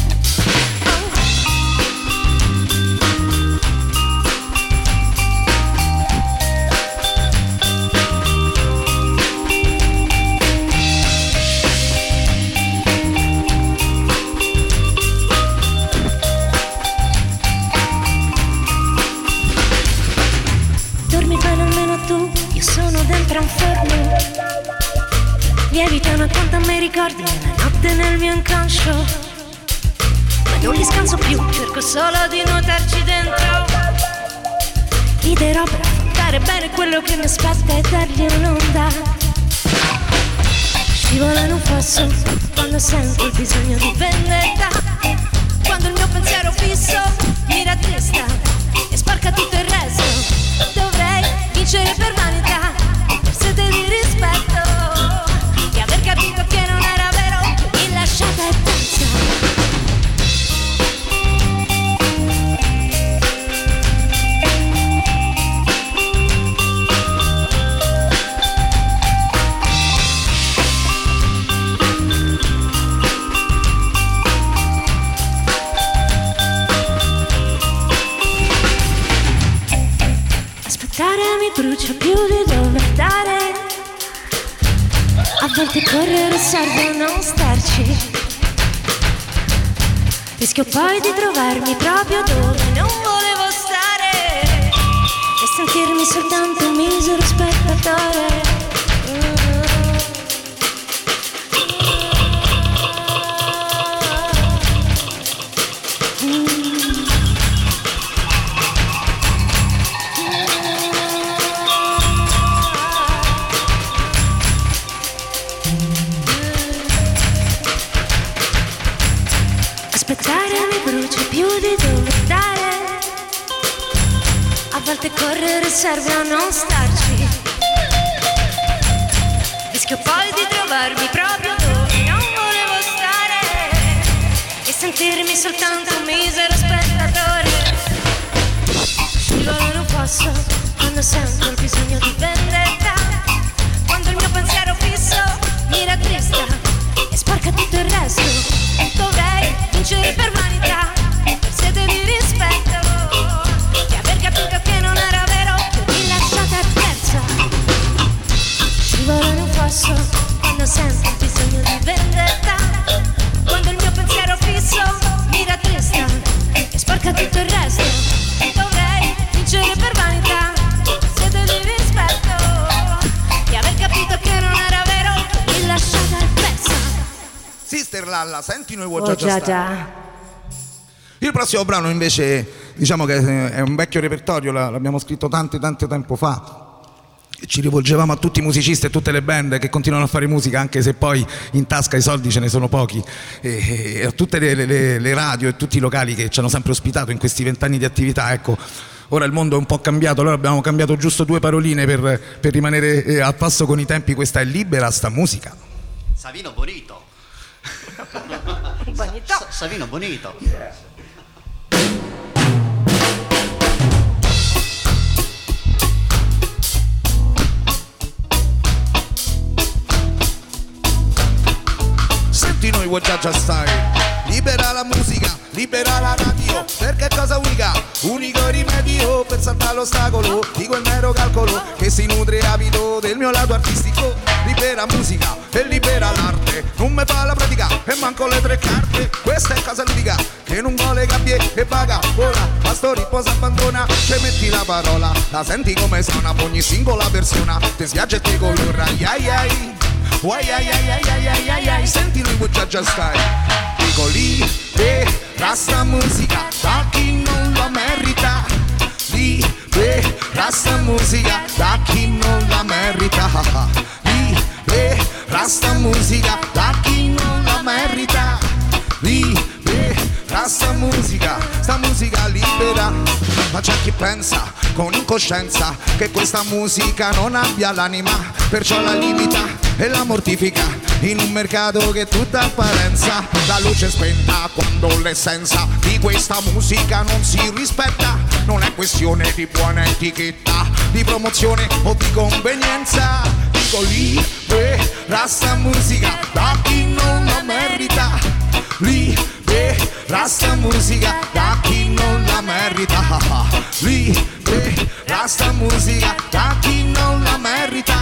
Che mi aspetta e dargli un'onda. Scivola in un fosso quando sento il bisogno di vendetta. Quando il mio pensiero fisso mi rattrista e sporca tutto il resto. Dovrei vincere per vanità, volte correre serve non starci. Rischio poi di trovarmi proprio dove non volevo stare. E sentirmi soltanto un misero spettatore. Serve a non starci. Rischio poi di trovarmi proprio dove non volevo stare. E sentirmi soltanto un misero spettatore. Scivolo non posso quando sento il bisogno di vendetta. Quando il mio pensiero fisso mi rattrista e sporca tutto il resto. Sister Lalla, senti noi vuoi Oh già già. Il prossimo brano invece diciamo che è un vecchio repertorio, la- l'abbiamo scritto tanto tanto tempo fa. Ci rivolgevamo a tutti i musicisti e tutte le band che continuano a fare musica anche se poi in tasca i soldi ce ne sono pochi e, e a tutte le, le- le radio e tutti i locali che ci hanno sempre ospitato in questi vent'anni di attività. Ecco, ora il mondo è un po' cambiato, allora abbiamo cambiato giusto due paroline per, per rimanere eh, a passo con i tempi. Questa è libera sta musica. Savino Bonito. Bonito. Sa- Savino Bonito. Senti noi Waggiaggia Style Libera la musica, libera la radio. Perché è cosa unica, unico rimedio Per saltare l'ostacolo. Di quel mero calcolo Che si nutre avido del mio lato artistico libera musica e libera l'arte. Non mi fa la pratica e manco le tre carte. Questa è casa antica che non vuole gabbie e paga. Ora la poi riposa abbandona, ci metti la parola, la senti come suona. Ogni singola persona ti schiaccia e ti colora. Ai ai, uai ai ai ai ai ai ai ai, senti lui buccia già stai. Dico lì libera sta musica da chi non la merita. Lì Libera sta musica da chi non la merita. pra a música daqui e rasta musica Sta musica libera Ma c'è chi pensa con incoscienza Che questa musica non abbia l'anima. Perciò la limita e la mortifica in un mercato che tutta apparenza. La luce spenta quando l'essenza di questa musica non si rispetta. Non è questione di buona etichetta di promozione o di convenienza. Dico lì e rasta musica da chi non la merita. E rasta musica da chi non la merita e rasta musica da chi non la merita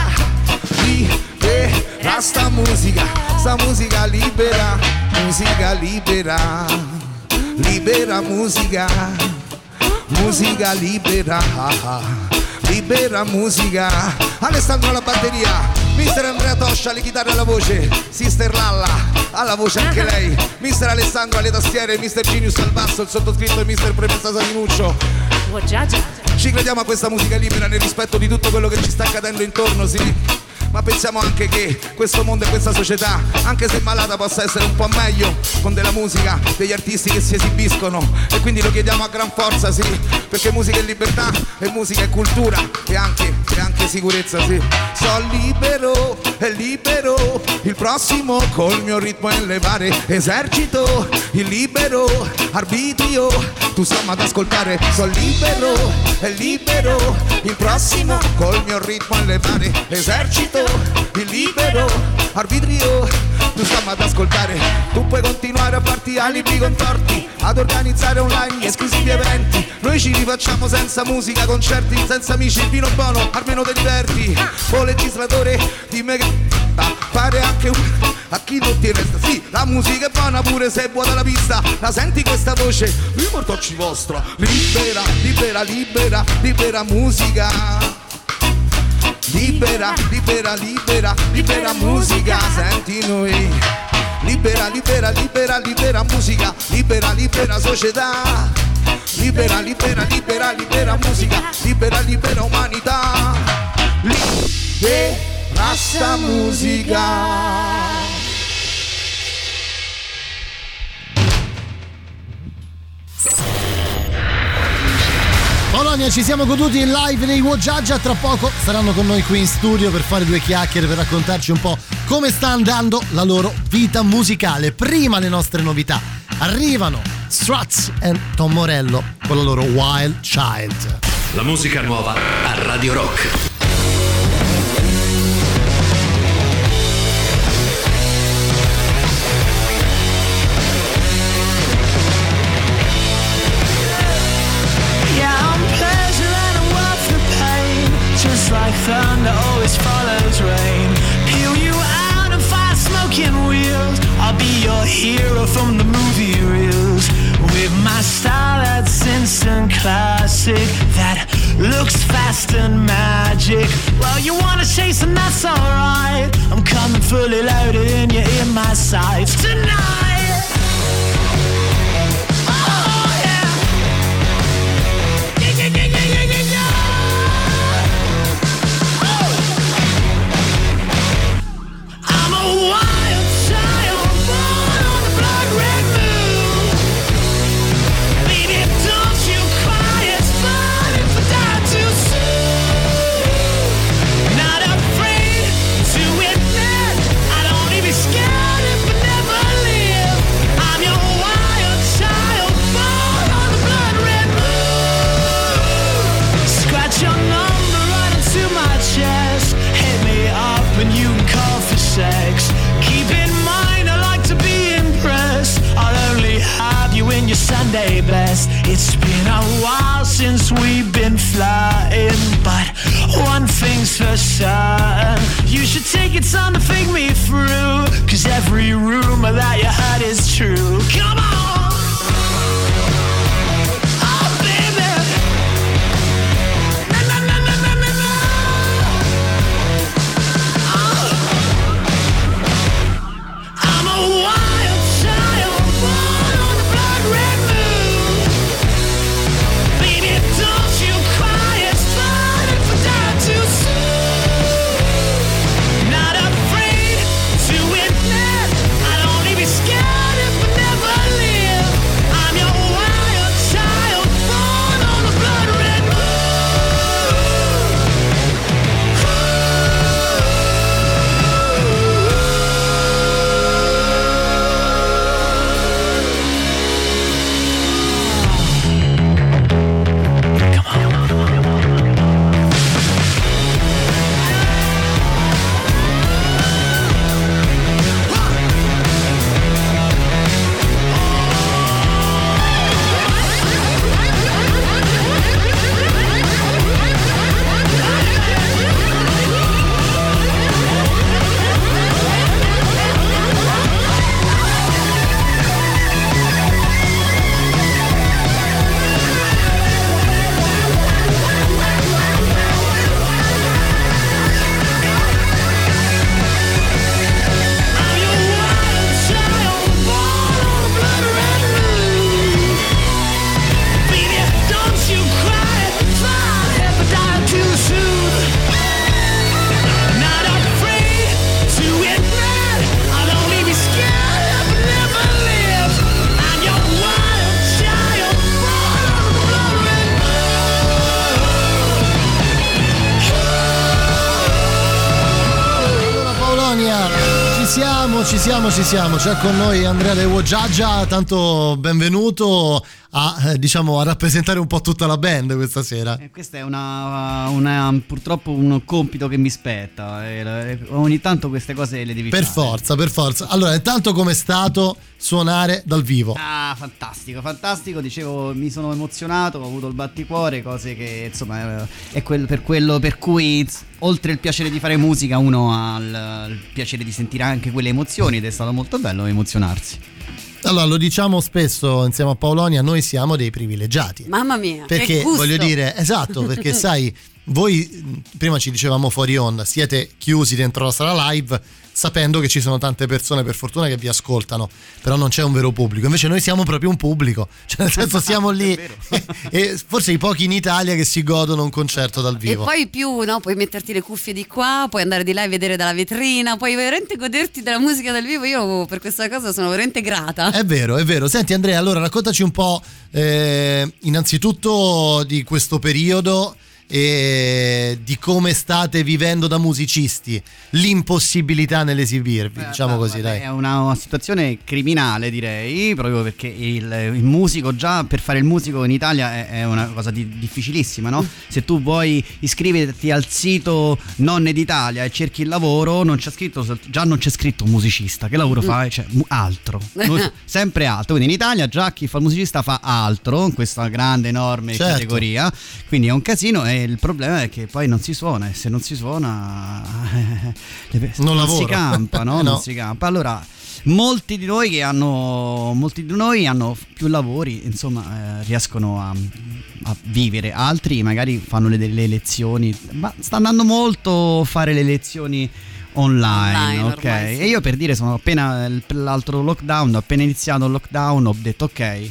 e rasta musica sta musica libera musica libera. Libera musica musica libera. Libera musica Alessandro alla batteria Mister Andrea Toscia alle chitarre e alla voce. Sister Lalla alla voce anche lei. Mister Alessandro alle tastiere Mister Genius al basso il sottoscritto e Mister Premessa Salinuccio ci crediamo a questa musica libera nel rispetto di tutto quello che ci sta accadendo intorno, sì. Ma pensiamo anche che questo mondo e questa società, anche se malata, possa essere un po' meglio con della musica, degli artisti che si esibiscono. E quindi lo chiediamo a gran forza, sì, perché musica è libertà, e musica è cultura, e anche, e anche sicurezza, sì. Sono libero, e libero, il prossimo col mio ritmo è levare. Esercito, il libero, arbitrio, tu stiamo ad ascoltare. Sono libero, libero, il prossimo col mio ritmo è levare. Esercito, il libero, arbitrio, tu stiamo ad ascoltare. Tu puoi continuare a farti alibi contorti, ad organizzare online esclusivi eventi. Noi ci rifacciamo senza musica, concerti, senza amici, il vino buono, almeno te diverti. O legislatore, dimmi che da fare anche un a chi non ti resta. Sì la musica è buona pure se è buona la pista. La senti questa voce? I mortocci vostra libera libera libera libera musica. Libera libera libera libera musica. Senti noi. Libera libera libera libera musica. Libera libera società. Libera libera libera libera musica. Libera libera umanità. Libera sta musica Polonia, ci siamo goduti in live dei Wojaggia. Tra poco saranno con noi qui in studio per fare due chiacchiere, per raccontarci un po' come sta andando la loro vita musicale. Prima le nostre novità. Arrivano Struts e Tom Morello con la loro Wild Child. La musica nuova a Radio Rock. Thunder always follows rain. Peel you out of fire smoking wheels. I'll be your hero from the movie reels. With my style that's instant classic. That looks fast and magic. Well, you wanna chase and that's alright. I'm coming fully loaded and you're in my sights tonight. Us. It's been a while since we've been flying, but one thing's for certain. You should take your time to think me through, cause every rumor that you heard is true. Come on! Ci siamo. C'è con noi Andrea Lewo Giaggia, tanto benvenuto a, eh, diciamo, a rappresentare un po' tutta la band questa sera. Eh, questo è una, una- purtroppo un compito che mi spetta. e la- e ogni tanto queste cose le devi Per fare. forza, per forza. Allora, intanto com'è stato suonare dal vivo? Ah, fantastico, fantastico. Dicevo, mi sono emozionato, ho avuto il batticuore, cose che insomma eh, è quel- per quello per cui oltre il piacere di fare musica uno ha il, il piacere di sentire anche quelle emozioni ed è stato molto bello emozionarsi. Allora, lo diciamo spesso insieme a Paolonia, noi siamo dei privilegiati. Mamma mia, Perché voglio dire, esatto, perché [laughs] sai, voi prima ci dicevamo fuori onda, siete chiusi dentro la sala live sapendo che ci sono tante persone per fortuna che vi ascoltano, però non c'è un vero pubblico. Invece noi siamo proprio un pubblico, [laughs] cioè nel senso siamo [laughs] lì [laughs] e forse i pochi in Italia che si godono un concerto dal E vivo. poi più, no? Puoi metterti le cuffie di qua, puoi andare di là e vedere dalla vetrina, puoi veramente goderti della musica dal vivo. Io per questa cosa sono veramente grata. È vero, è vero. Senti Andrea, allora raccontaci un po' eh, innanzitutto di questo periodo e di come state vivendo da musicisti, l'impossibilità nell'esibirvi, diciamo così, Guarda, dai. È una, una situazione criminale, direi, proprio perché il, il musico, già per fare il musico in Italia è, è una cosa di- difficilissima, no? Se tu vuoi iscriverti al sito Nonne d'Italia e cerchi il lavoro, non c'è scritto, già non c'è scritto musicista, che lavoro fai? Cioè, altro, [laughs] sempre altro. Quindi in Italia già chi fa il musicista fa altro, in questa grande, enorme Certo. categoria, quindi è un casino e il problema è che poi non si suona e se non si suona [laughs] le pe- Non si campa, no? [laughs] No. Non si campa. Allora, molti di noi che hanno molti di noi hanno più lavori, insomma, eh, riescono a, a vivere, altri magari fanno le, delle lezioni, ma sta andando molto fare le lezioni online, Online, ok? ormai, sì. E io per dire sono appena l'altro lockdown, ho appena iniziato il lockdown, ho detto ok.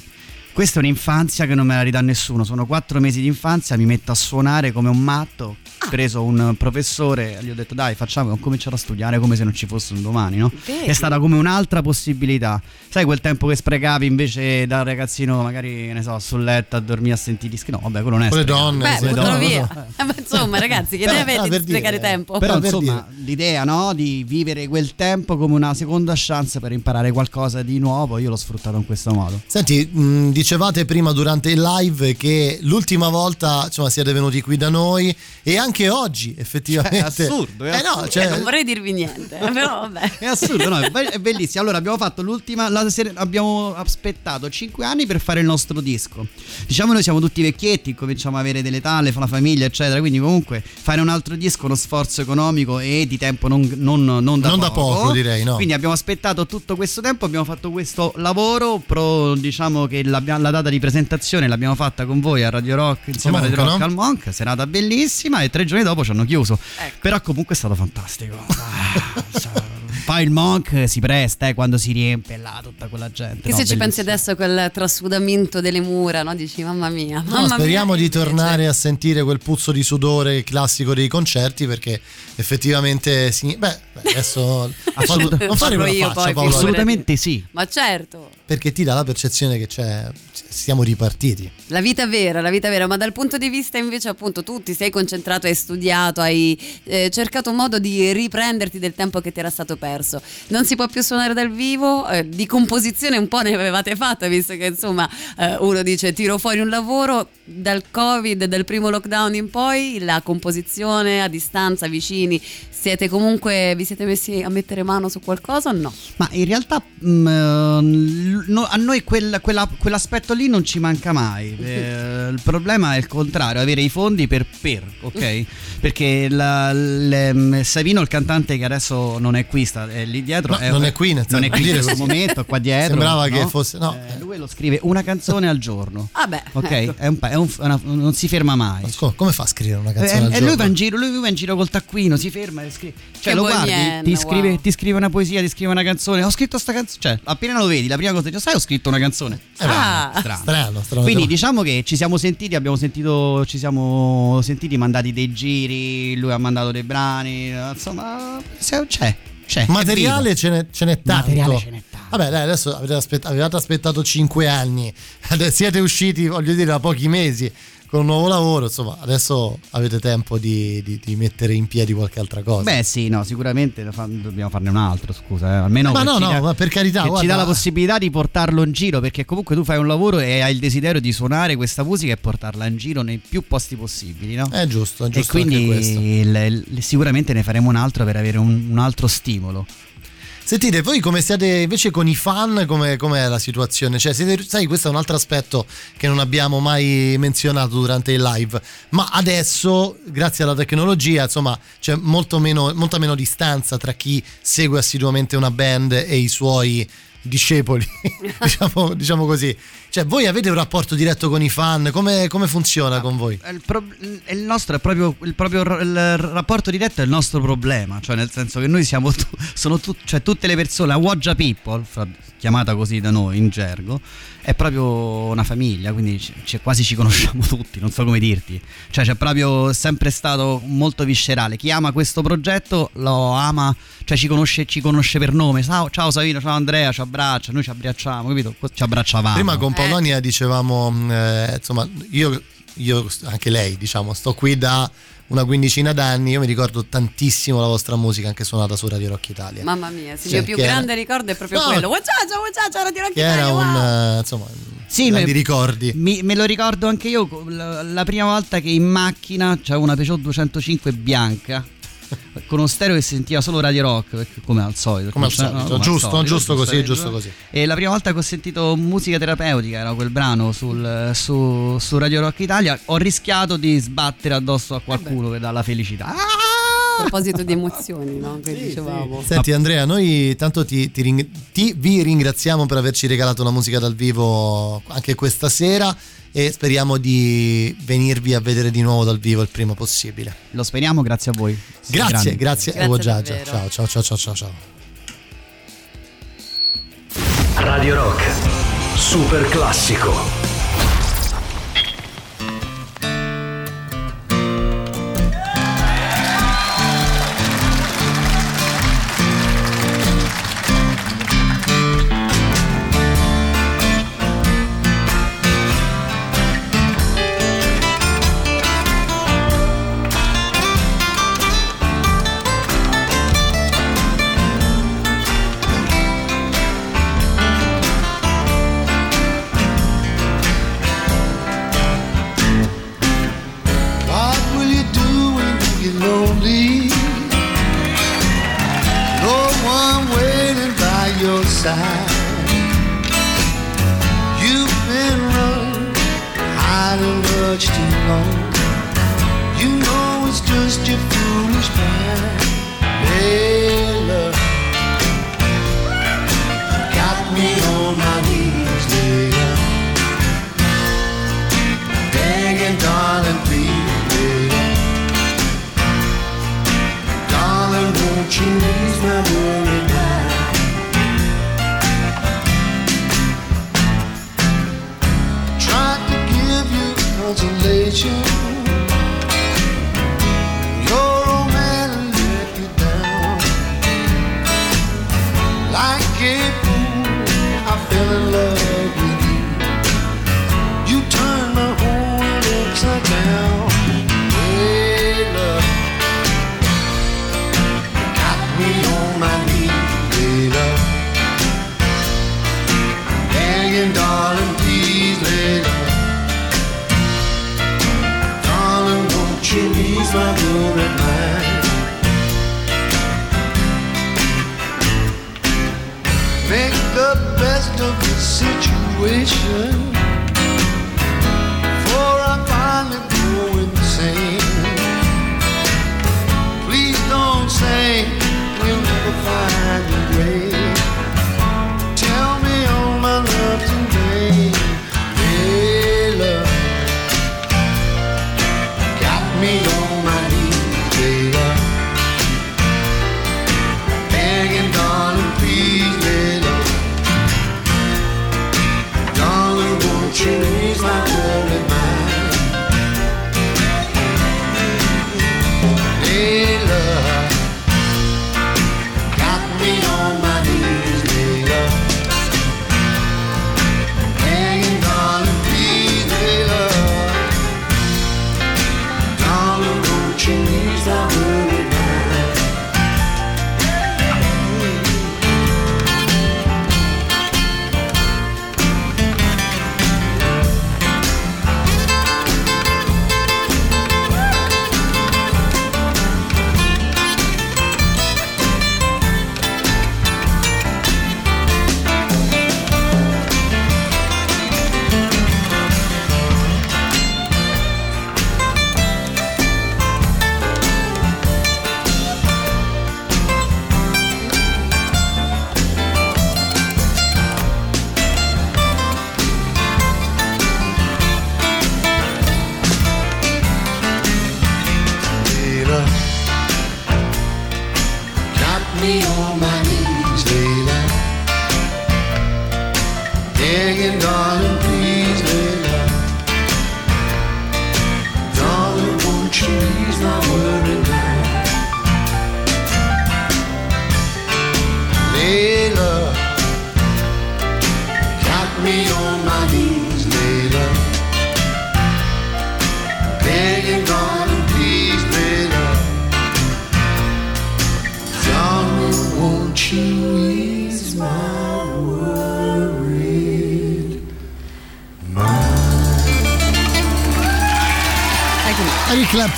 Questa è un'infanzia che non me la ridà nessuno. Sono quattro mesi di infanzia, mi metto a suonare come un matto. Ah. Ho preso un professore, gli ho detto dai facciamo, ho cominciato a studiare come se non ci fosse un domani, no? Vedi? È stata come un'altra possibilità. Sai quel tempo che sprecavi invece da ragazzino magari, ne so, sul letto a dormire a sentire dischi? No, vabbè, quello non è Con donne, Beh, le donne. via. Eh, [laughs] ma insomma, ragazzi, che Però, ne ah, avete per di sprecare dire, tempo? Però per insomma l'idea no, di vivere quel tempo come una seconda chance per imparare qualcosa di nuovo, io l'ho sfruttato in questo modo. Senti, mh, dicevate prima durante il live che l'ultima volta insomma, siete venuti qui da noi e anche oggi effettivamente. È assurdo, è Eh no, assurdo. cioè, non vorrei dirvi niente, [laughs] però vabbè. È assurdo, no? È be- è bellissimo. Allora, abbiamo fatto l'ultima. La serie- abbiamo aspettato 5 anni per fare il nostro disco. Diciamo, noi siamo tutti vecchietti, cominciamo a avere delle tale, la famiglia, eccetera. Quindi, comunque, fare un altro disco è uno sforzo economico e di tempo non, non- non da Non da poco. poco, direi, no. Quindi, abbiamo aspettato tutto questo tempo, abbiamo fatto questo lavoro. Pro, diciamo che l'abbia- la data di presentazione l'abbiamo fatta con voi a Radio Rock insieme a Monk, Radio Rock no? al Monk. Serata bellissima. E tre giorni dopo ci hanno chiuso. Ecco. Però, comunque, è stato fantastico. [laughs] Ah, Poi il Monk si presta eh, quando si riempie là tutta quella gente. Che no, se ci pensi bellissimo. adesso a quel trasudamento delle mura, no? Dici mamma mia, no, mamma speriamo mia. di tornare a sentire quel puzzo di sudore classico dei concerti perché effettivamente sì, beh, adesso [laughs] Assolutamente. non fare io faccia poi, Paolo, Assolutamente sì. Ma certo, perché ti dà la percezione che c'è siamo ripartiti. la vita vera, la vita vera, ma dal punto di vista invece appunto tu ti sei concentrato, hai studiato, hai eh, cercato un modo di riprenderti del tempo che ti era stato perso. Non si può più suonare dal vivo, eh, di composizione un po' ne avevate fatta, visto che insomma eh, uno dice tiro fuori un lavoro, dal Covid, dal primo lockdown in poi, la composizione a distanza, vicini, siete comunque, vi siete messi a mettere mano su qualcosa o no? Ma in realtà mm, eh, no- a noi quel- quella- quell'aspetto lì non ci manca mai. [laughs] Eh, il problema è il contrario, avere i fondi per per, ok? [laughs] Perché la- le- mm, Savino, il cantante che adesso non è qui, sta è lì dietro. No, non è qui, nel non è qui in questo momento, qua dietro. Sembrava no? che fosse- no. Eh, lui lo scrive una canzone al giorno. Vabbè, Ok, ecco. è un è un- è una- non si ferma mai. Ma come fa a scrivere una Eh, canzone al e lui giorno? va in giro, lui va in giro col taccuino, si ferma e scrive. Cioè, Che lo guardi, bohemian, ti scrive, wow. ti scrive una poesia, ti scrive una canzone. Ho scritto sta canzone. Cioè, appena lo vedi, la prima cosa che sai, ho scritto una canzone. Eh, Ah. strano. strano, strano. Quindi diciamo che ci siamo sentiti, abbiamo sentito, ci siamo sentiti mandati dei giri, lui ha mandato dei brani, insomma, se- c'è, c'è. è materiale ce n'è, ce n'è tanto. Materiale ce n'è tanto. Vabbè, dai, adesso avete, aspett- avevate aspettato 5 anni, [laughs] siete usciti, voglio dire, da pochi mesi con un nuovo lavoro, insomma, adesso avete tempo di, di- di mettere in piedi qualche altra cosa. Beh sì, no, sicuramente dobbiamo farne un altro, scusa, eh. almeno Ma che no, no, dà- ma per carità, guarda- ci dà la possibilità di portarlo in giro, perché comunque tu fai un lavoro e hai il desiderio di suonare questa musica e portarla in giro nei più posti possibili, no? è giusto, è e giusto questo. quindi il- il- sicuramente ne faremo un altro per avere un, un altro stimolo. Sentite, voi come siete invece con i fan, come com'è la situazione? Cioè, siete- sai, questo è un altro aspetto che non abbiamo mai menzionato durante il live, ma adesso, grazie alla tecnologia, insomma, c'è meno, molta meno distanza tra chi segue assiduamente una band e i suoi discepoli, [laughs] diciamo, diciamo così. Cioè, voi avete un rapporto diretto con i fan? Come, come funziona con voi? Il, pro- il nostro è proprio il, proprio il rapporto diretto è il nostro problema, cioè nel senso che noi siamo tu- sono tu- cioè tutte le persone, la Woggia People, fra- chiamata così da noi in gergo, è proprio una famiglia, quindi c- c- quasi ci conosciamo tutti, non so come dirti. Cioè c'è proprio sempre stato molto viscerale. Chi ama questo progetto lo ama, cioè ci conosce, ci conosce per nome. Ciao, ciao Savino, ciao Andrea, ci abbraccia, noi ci abbracciamo, capito? Ci abbracciavamo. Prima con Paolonia dicevamo, eh, insomma, io, io, anche lei, diciamo, sto qui da una quindicina d'anni, io mi ricordo tantissimo la vostra musica anche suonata su Radio Rock Italia. Mamma mia, sì, il Cioè, mio più era- grande ricordo è proprio No. quello. Wacciaccia, wacciaccia, Radio Rock che era Italia, un, wow. eh, insomma, Sì, me- ricordi. Mi- me lo ricordo anche io la, la prima volta che in macchina c'avevo una Peugeot 205 bianca [laughs] con uno stereo che si sentiva solo Radio Rock perché- come al solito Come al Cioè, solito, come al giusto, solito, giusto così, giusto così. e la prima volta che ho sentito musica terapeutica era quel brano sul- su, su Radio Rock Italia ho rischiato di sbattere addosso a qualcuno che dà la felicità A proposito di emozioni, no? Che dicevamo. Senti Andrea, noi tanto ti, ti ring- ti- vi ringraziamo per averci regalato la musica dal vivo anche questa sera e speriamo di venirvi a vedere di nuovo dal vivo il prima possibile. lo speriamo grazie a voi Grazie, grazie, Grazie Ewo Giagia. davvero. Ciao, ciao, ciao, ciao, ciao, ciao. Radio Rock. Super classico.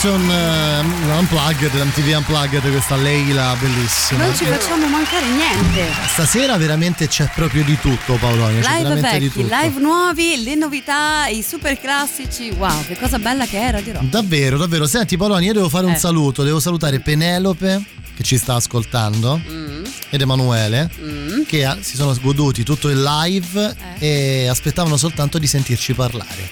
Clapton uh, Unplugged, MTV Unplugged, questa Leila bellissima. Non ci facciamo mancare niente. Stasera veramente c'è proprio di tutto Paolonia, c'è Live vecchi, tutto. live nuovi, le novità, i super classici. Wow, che cosa bella che era, dirò. Davvero, davvero. Senti Paolonia, io devo fare un Eh. saluto, devo salutare Penelope che ci sta ascoltando Mm. ed Emanuele che ha- si sono goduti tutto il live Eh. e aspettavano soltanto di sentirci parlare.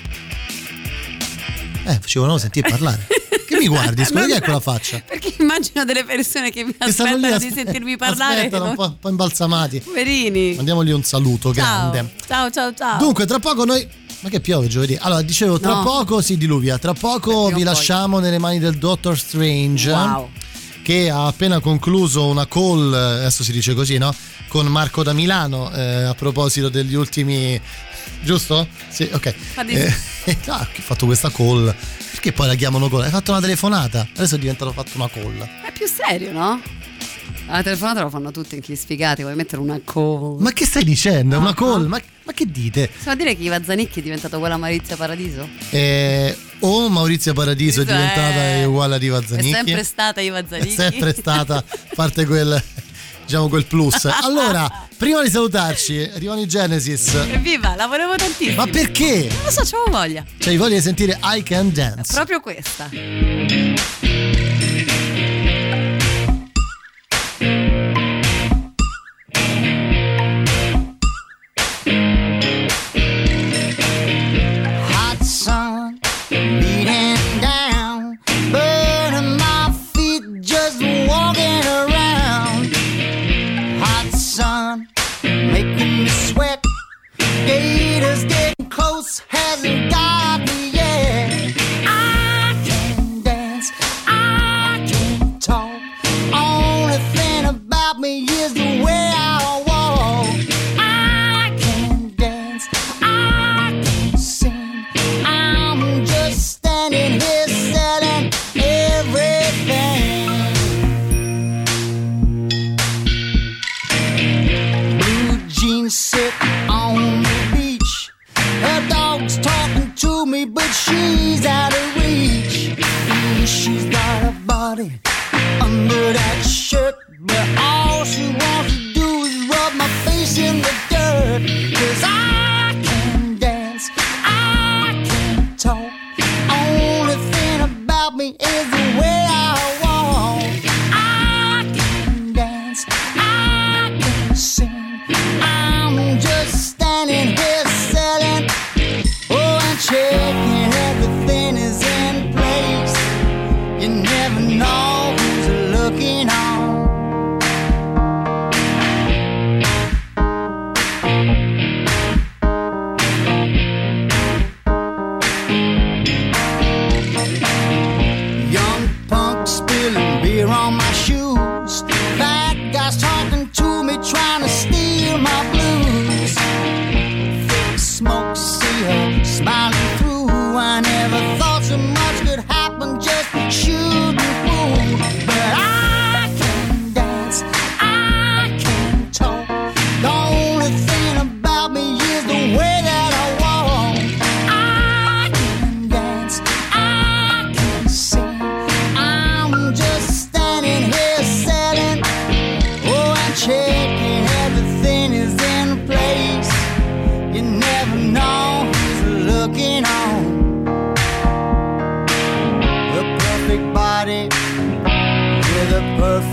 Eh, facevano sentire parlare. [laughs] mi guardi? Scusa che è quella faccia? Perché immagino delle persone che mi Che stanno lì aspettano aspe- di sentirmi parlare. Aspettano un po', un po' imbalsamati. Poverini. Mandiamogli un saluto Ciao. grande. Ciao, ciao, ciao. Dunque, tra poco noi. Ma che piove giovedì? Allora, dicevo, tra No. poco si diluvia. Tra poco vi poi. lasciamo nelle mani del Doctor Strange. Wow. Che ha appena concluso una call, adesso si dice così, no? Con Marco da Milano eh, a proposito degli ultimi. Giusto? Sì, ok. Eh, [laughs] ah, ha fatto questa call. Perché poi la chiamano call? Hai fatto una telefonata? Adesso è diventato fatto una call. È più serio, no? La telefonata lo fanno tutti anche gli sfigati, vuoi mettere una call. Ma che stai dicendo? È No, una call? no. Ma, ma che dite? Si può dire che Iva Zanicchi è diventato quella Maurizia Paradiso? Eh, o Maurizia Paradiso è Questo diventata è- uguale ad Iva Zanicchi. È sempre stata Iva È Zanicchi. sempre stata, a parte quel, diciamo quel plus. [laughs] Allora, prima di salutarci, arrivano i Genesis. Evviva, la volevo tantissimo. Ma perché? Non lo so, c'avevo voglia. Cioè, voglia di sentire I Can Dance. Proprio questa.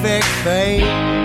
perfect fate.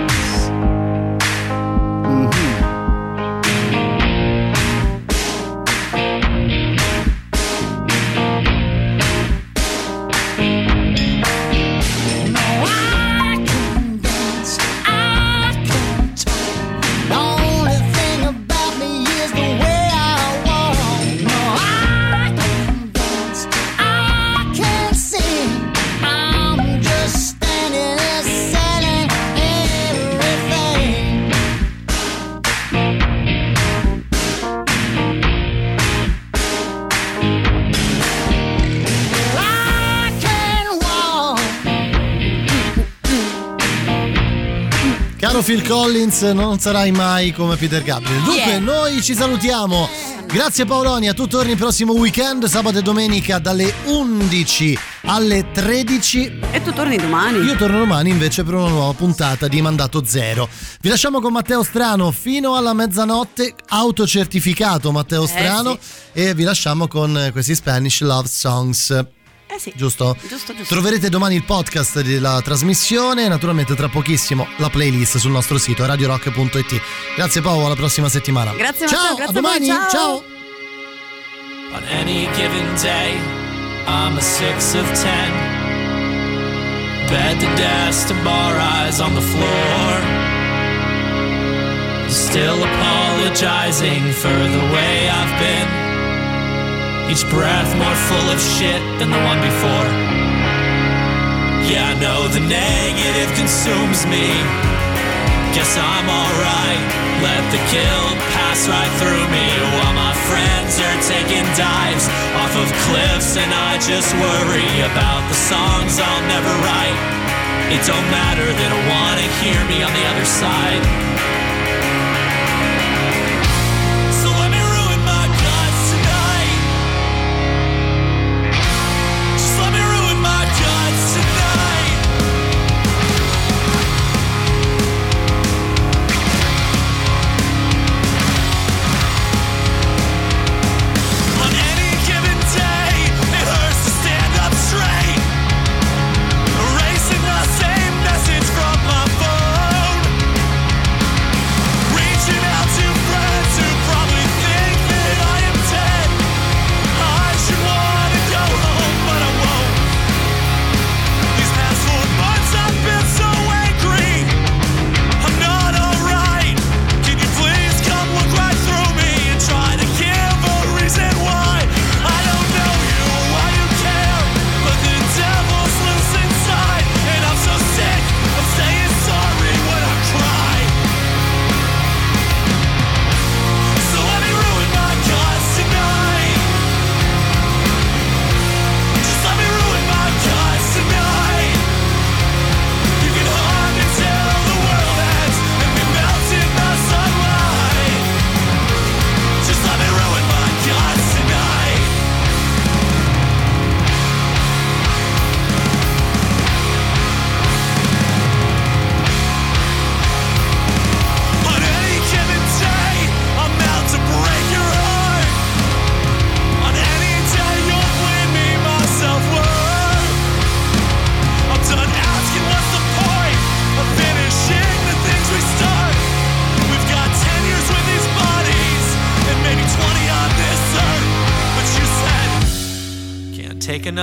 Phil Collins, non sarai mai come Peter Gabriel. Dunque, Yeah. noi ci salutiamo. Grazie Paolonia, tu torni il prossimo weekend, sabato e domenica dalle 11 alle 13. E tu torni domani? Io torno domani invece per una nuova puntata di Mandato Zero. Vi lasciamo con Matteo Strano fino alla mezzanotte, autocertificato Matteo Strano, e vi lasciamo con eh, questi Spanish Love Songs. Eh sì. Giusto? Giusto, giusto. Troverete domani il podcast della trasmissione e naturalmente tra pochissimo la playlist sul nostro sito radiorock.it. Grazie Paolo, alla prossima settimana. Grazie ciao, Matteo, grazie a a voi, domani, ciao. ciao. On any given day, I'm a six of ten. Bed to desk to bar eyes on the floor. Still apologizing for the way I've been. Each breath more full of shit than the one before. Yeah, I know the negative consumes me. Guess I'm alright. Let the guilt pass right through me while my friends are taking dives off of cliffs, and I just worry about the songs I'll never write. It don't matter, they don't wanna hear me on the other side.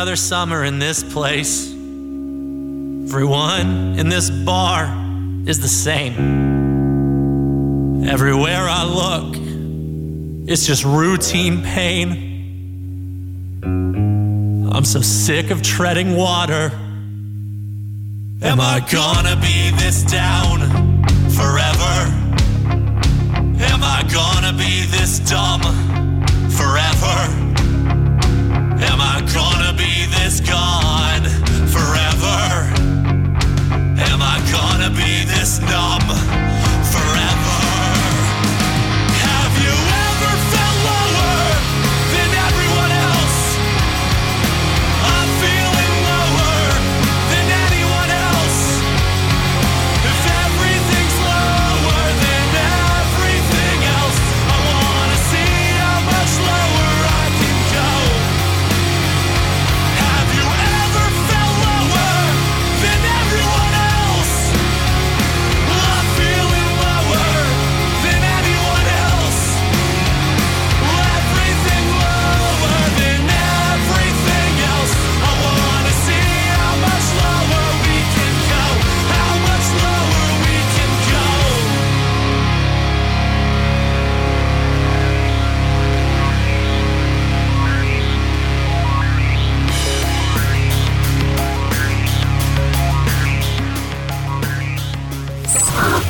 Another summer in this place. Everyone in this bar is the same. Everywhere I look, it's just routine pain. I'm so sick of treading water. Am I gonna be this down forever? Am I gonna be this dumb forever? Gone forever? Am I gonna be this numb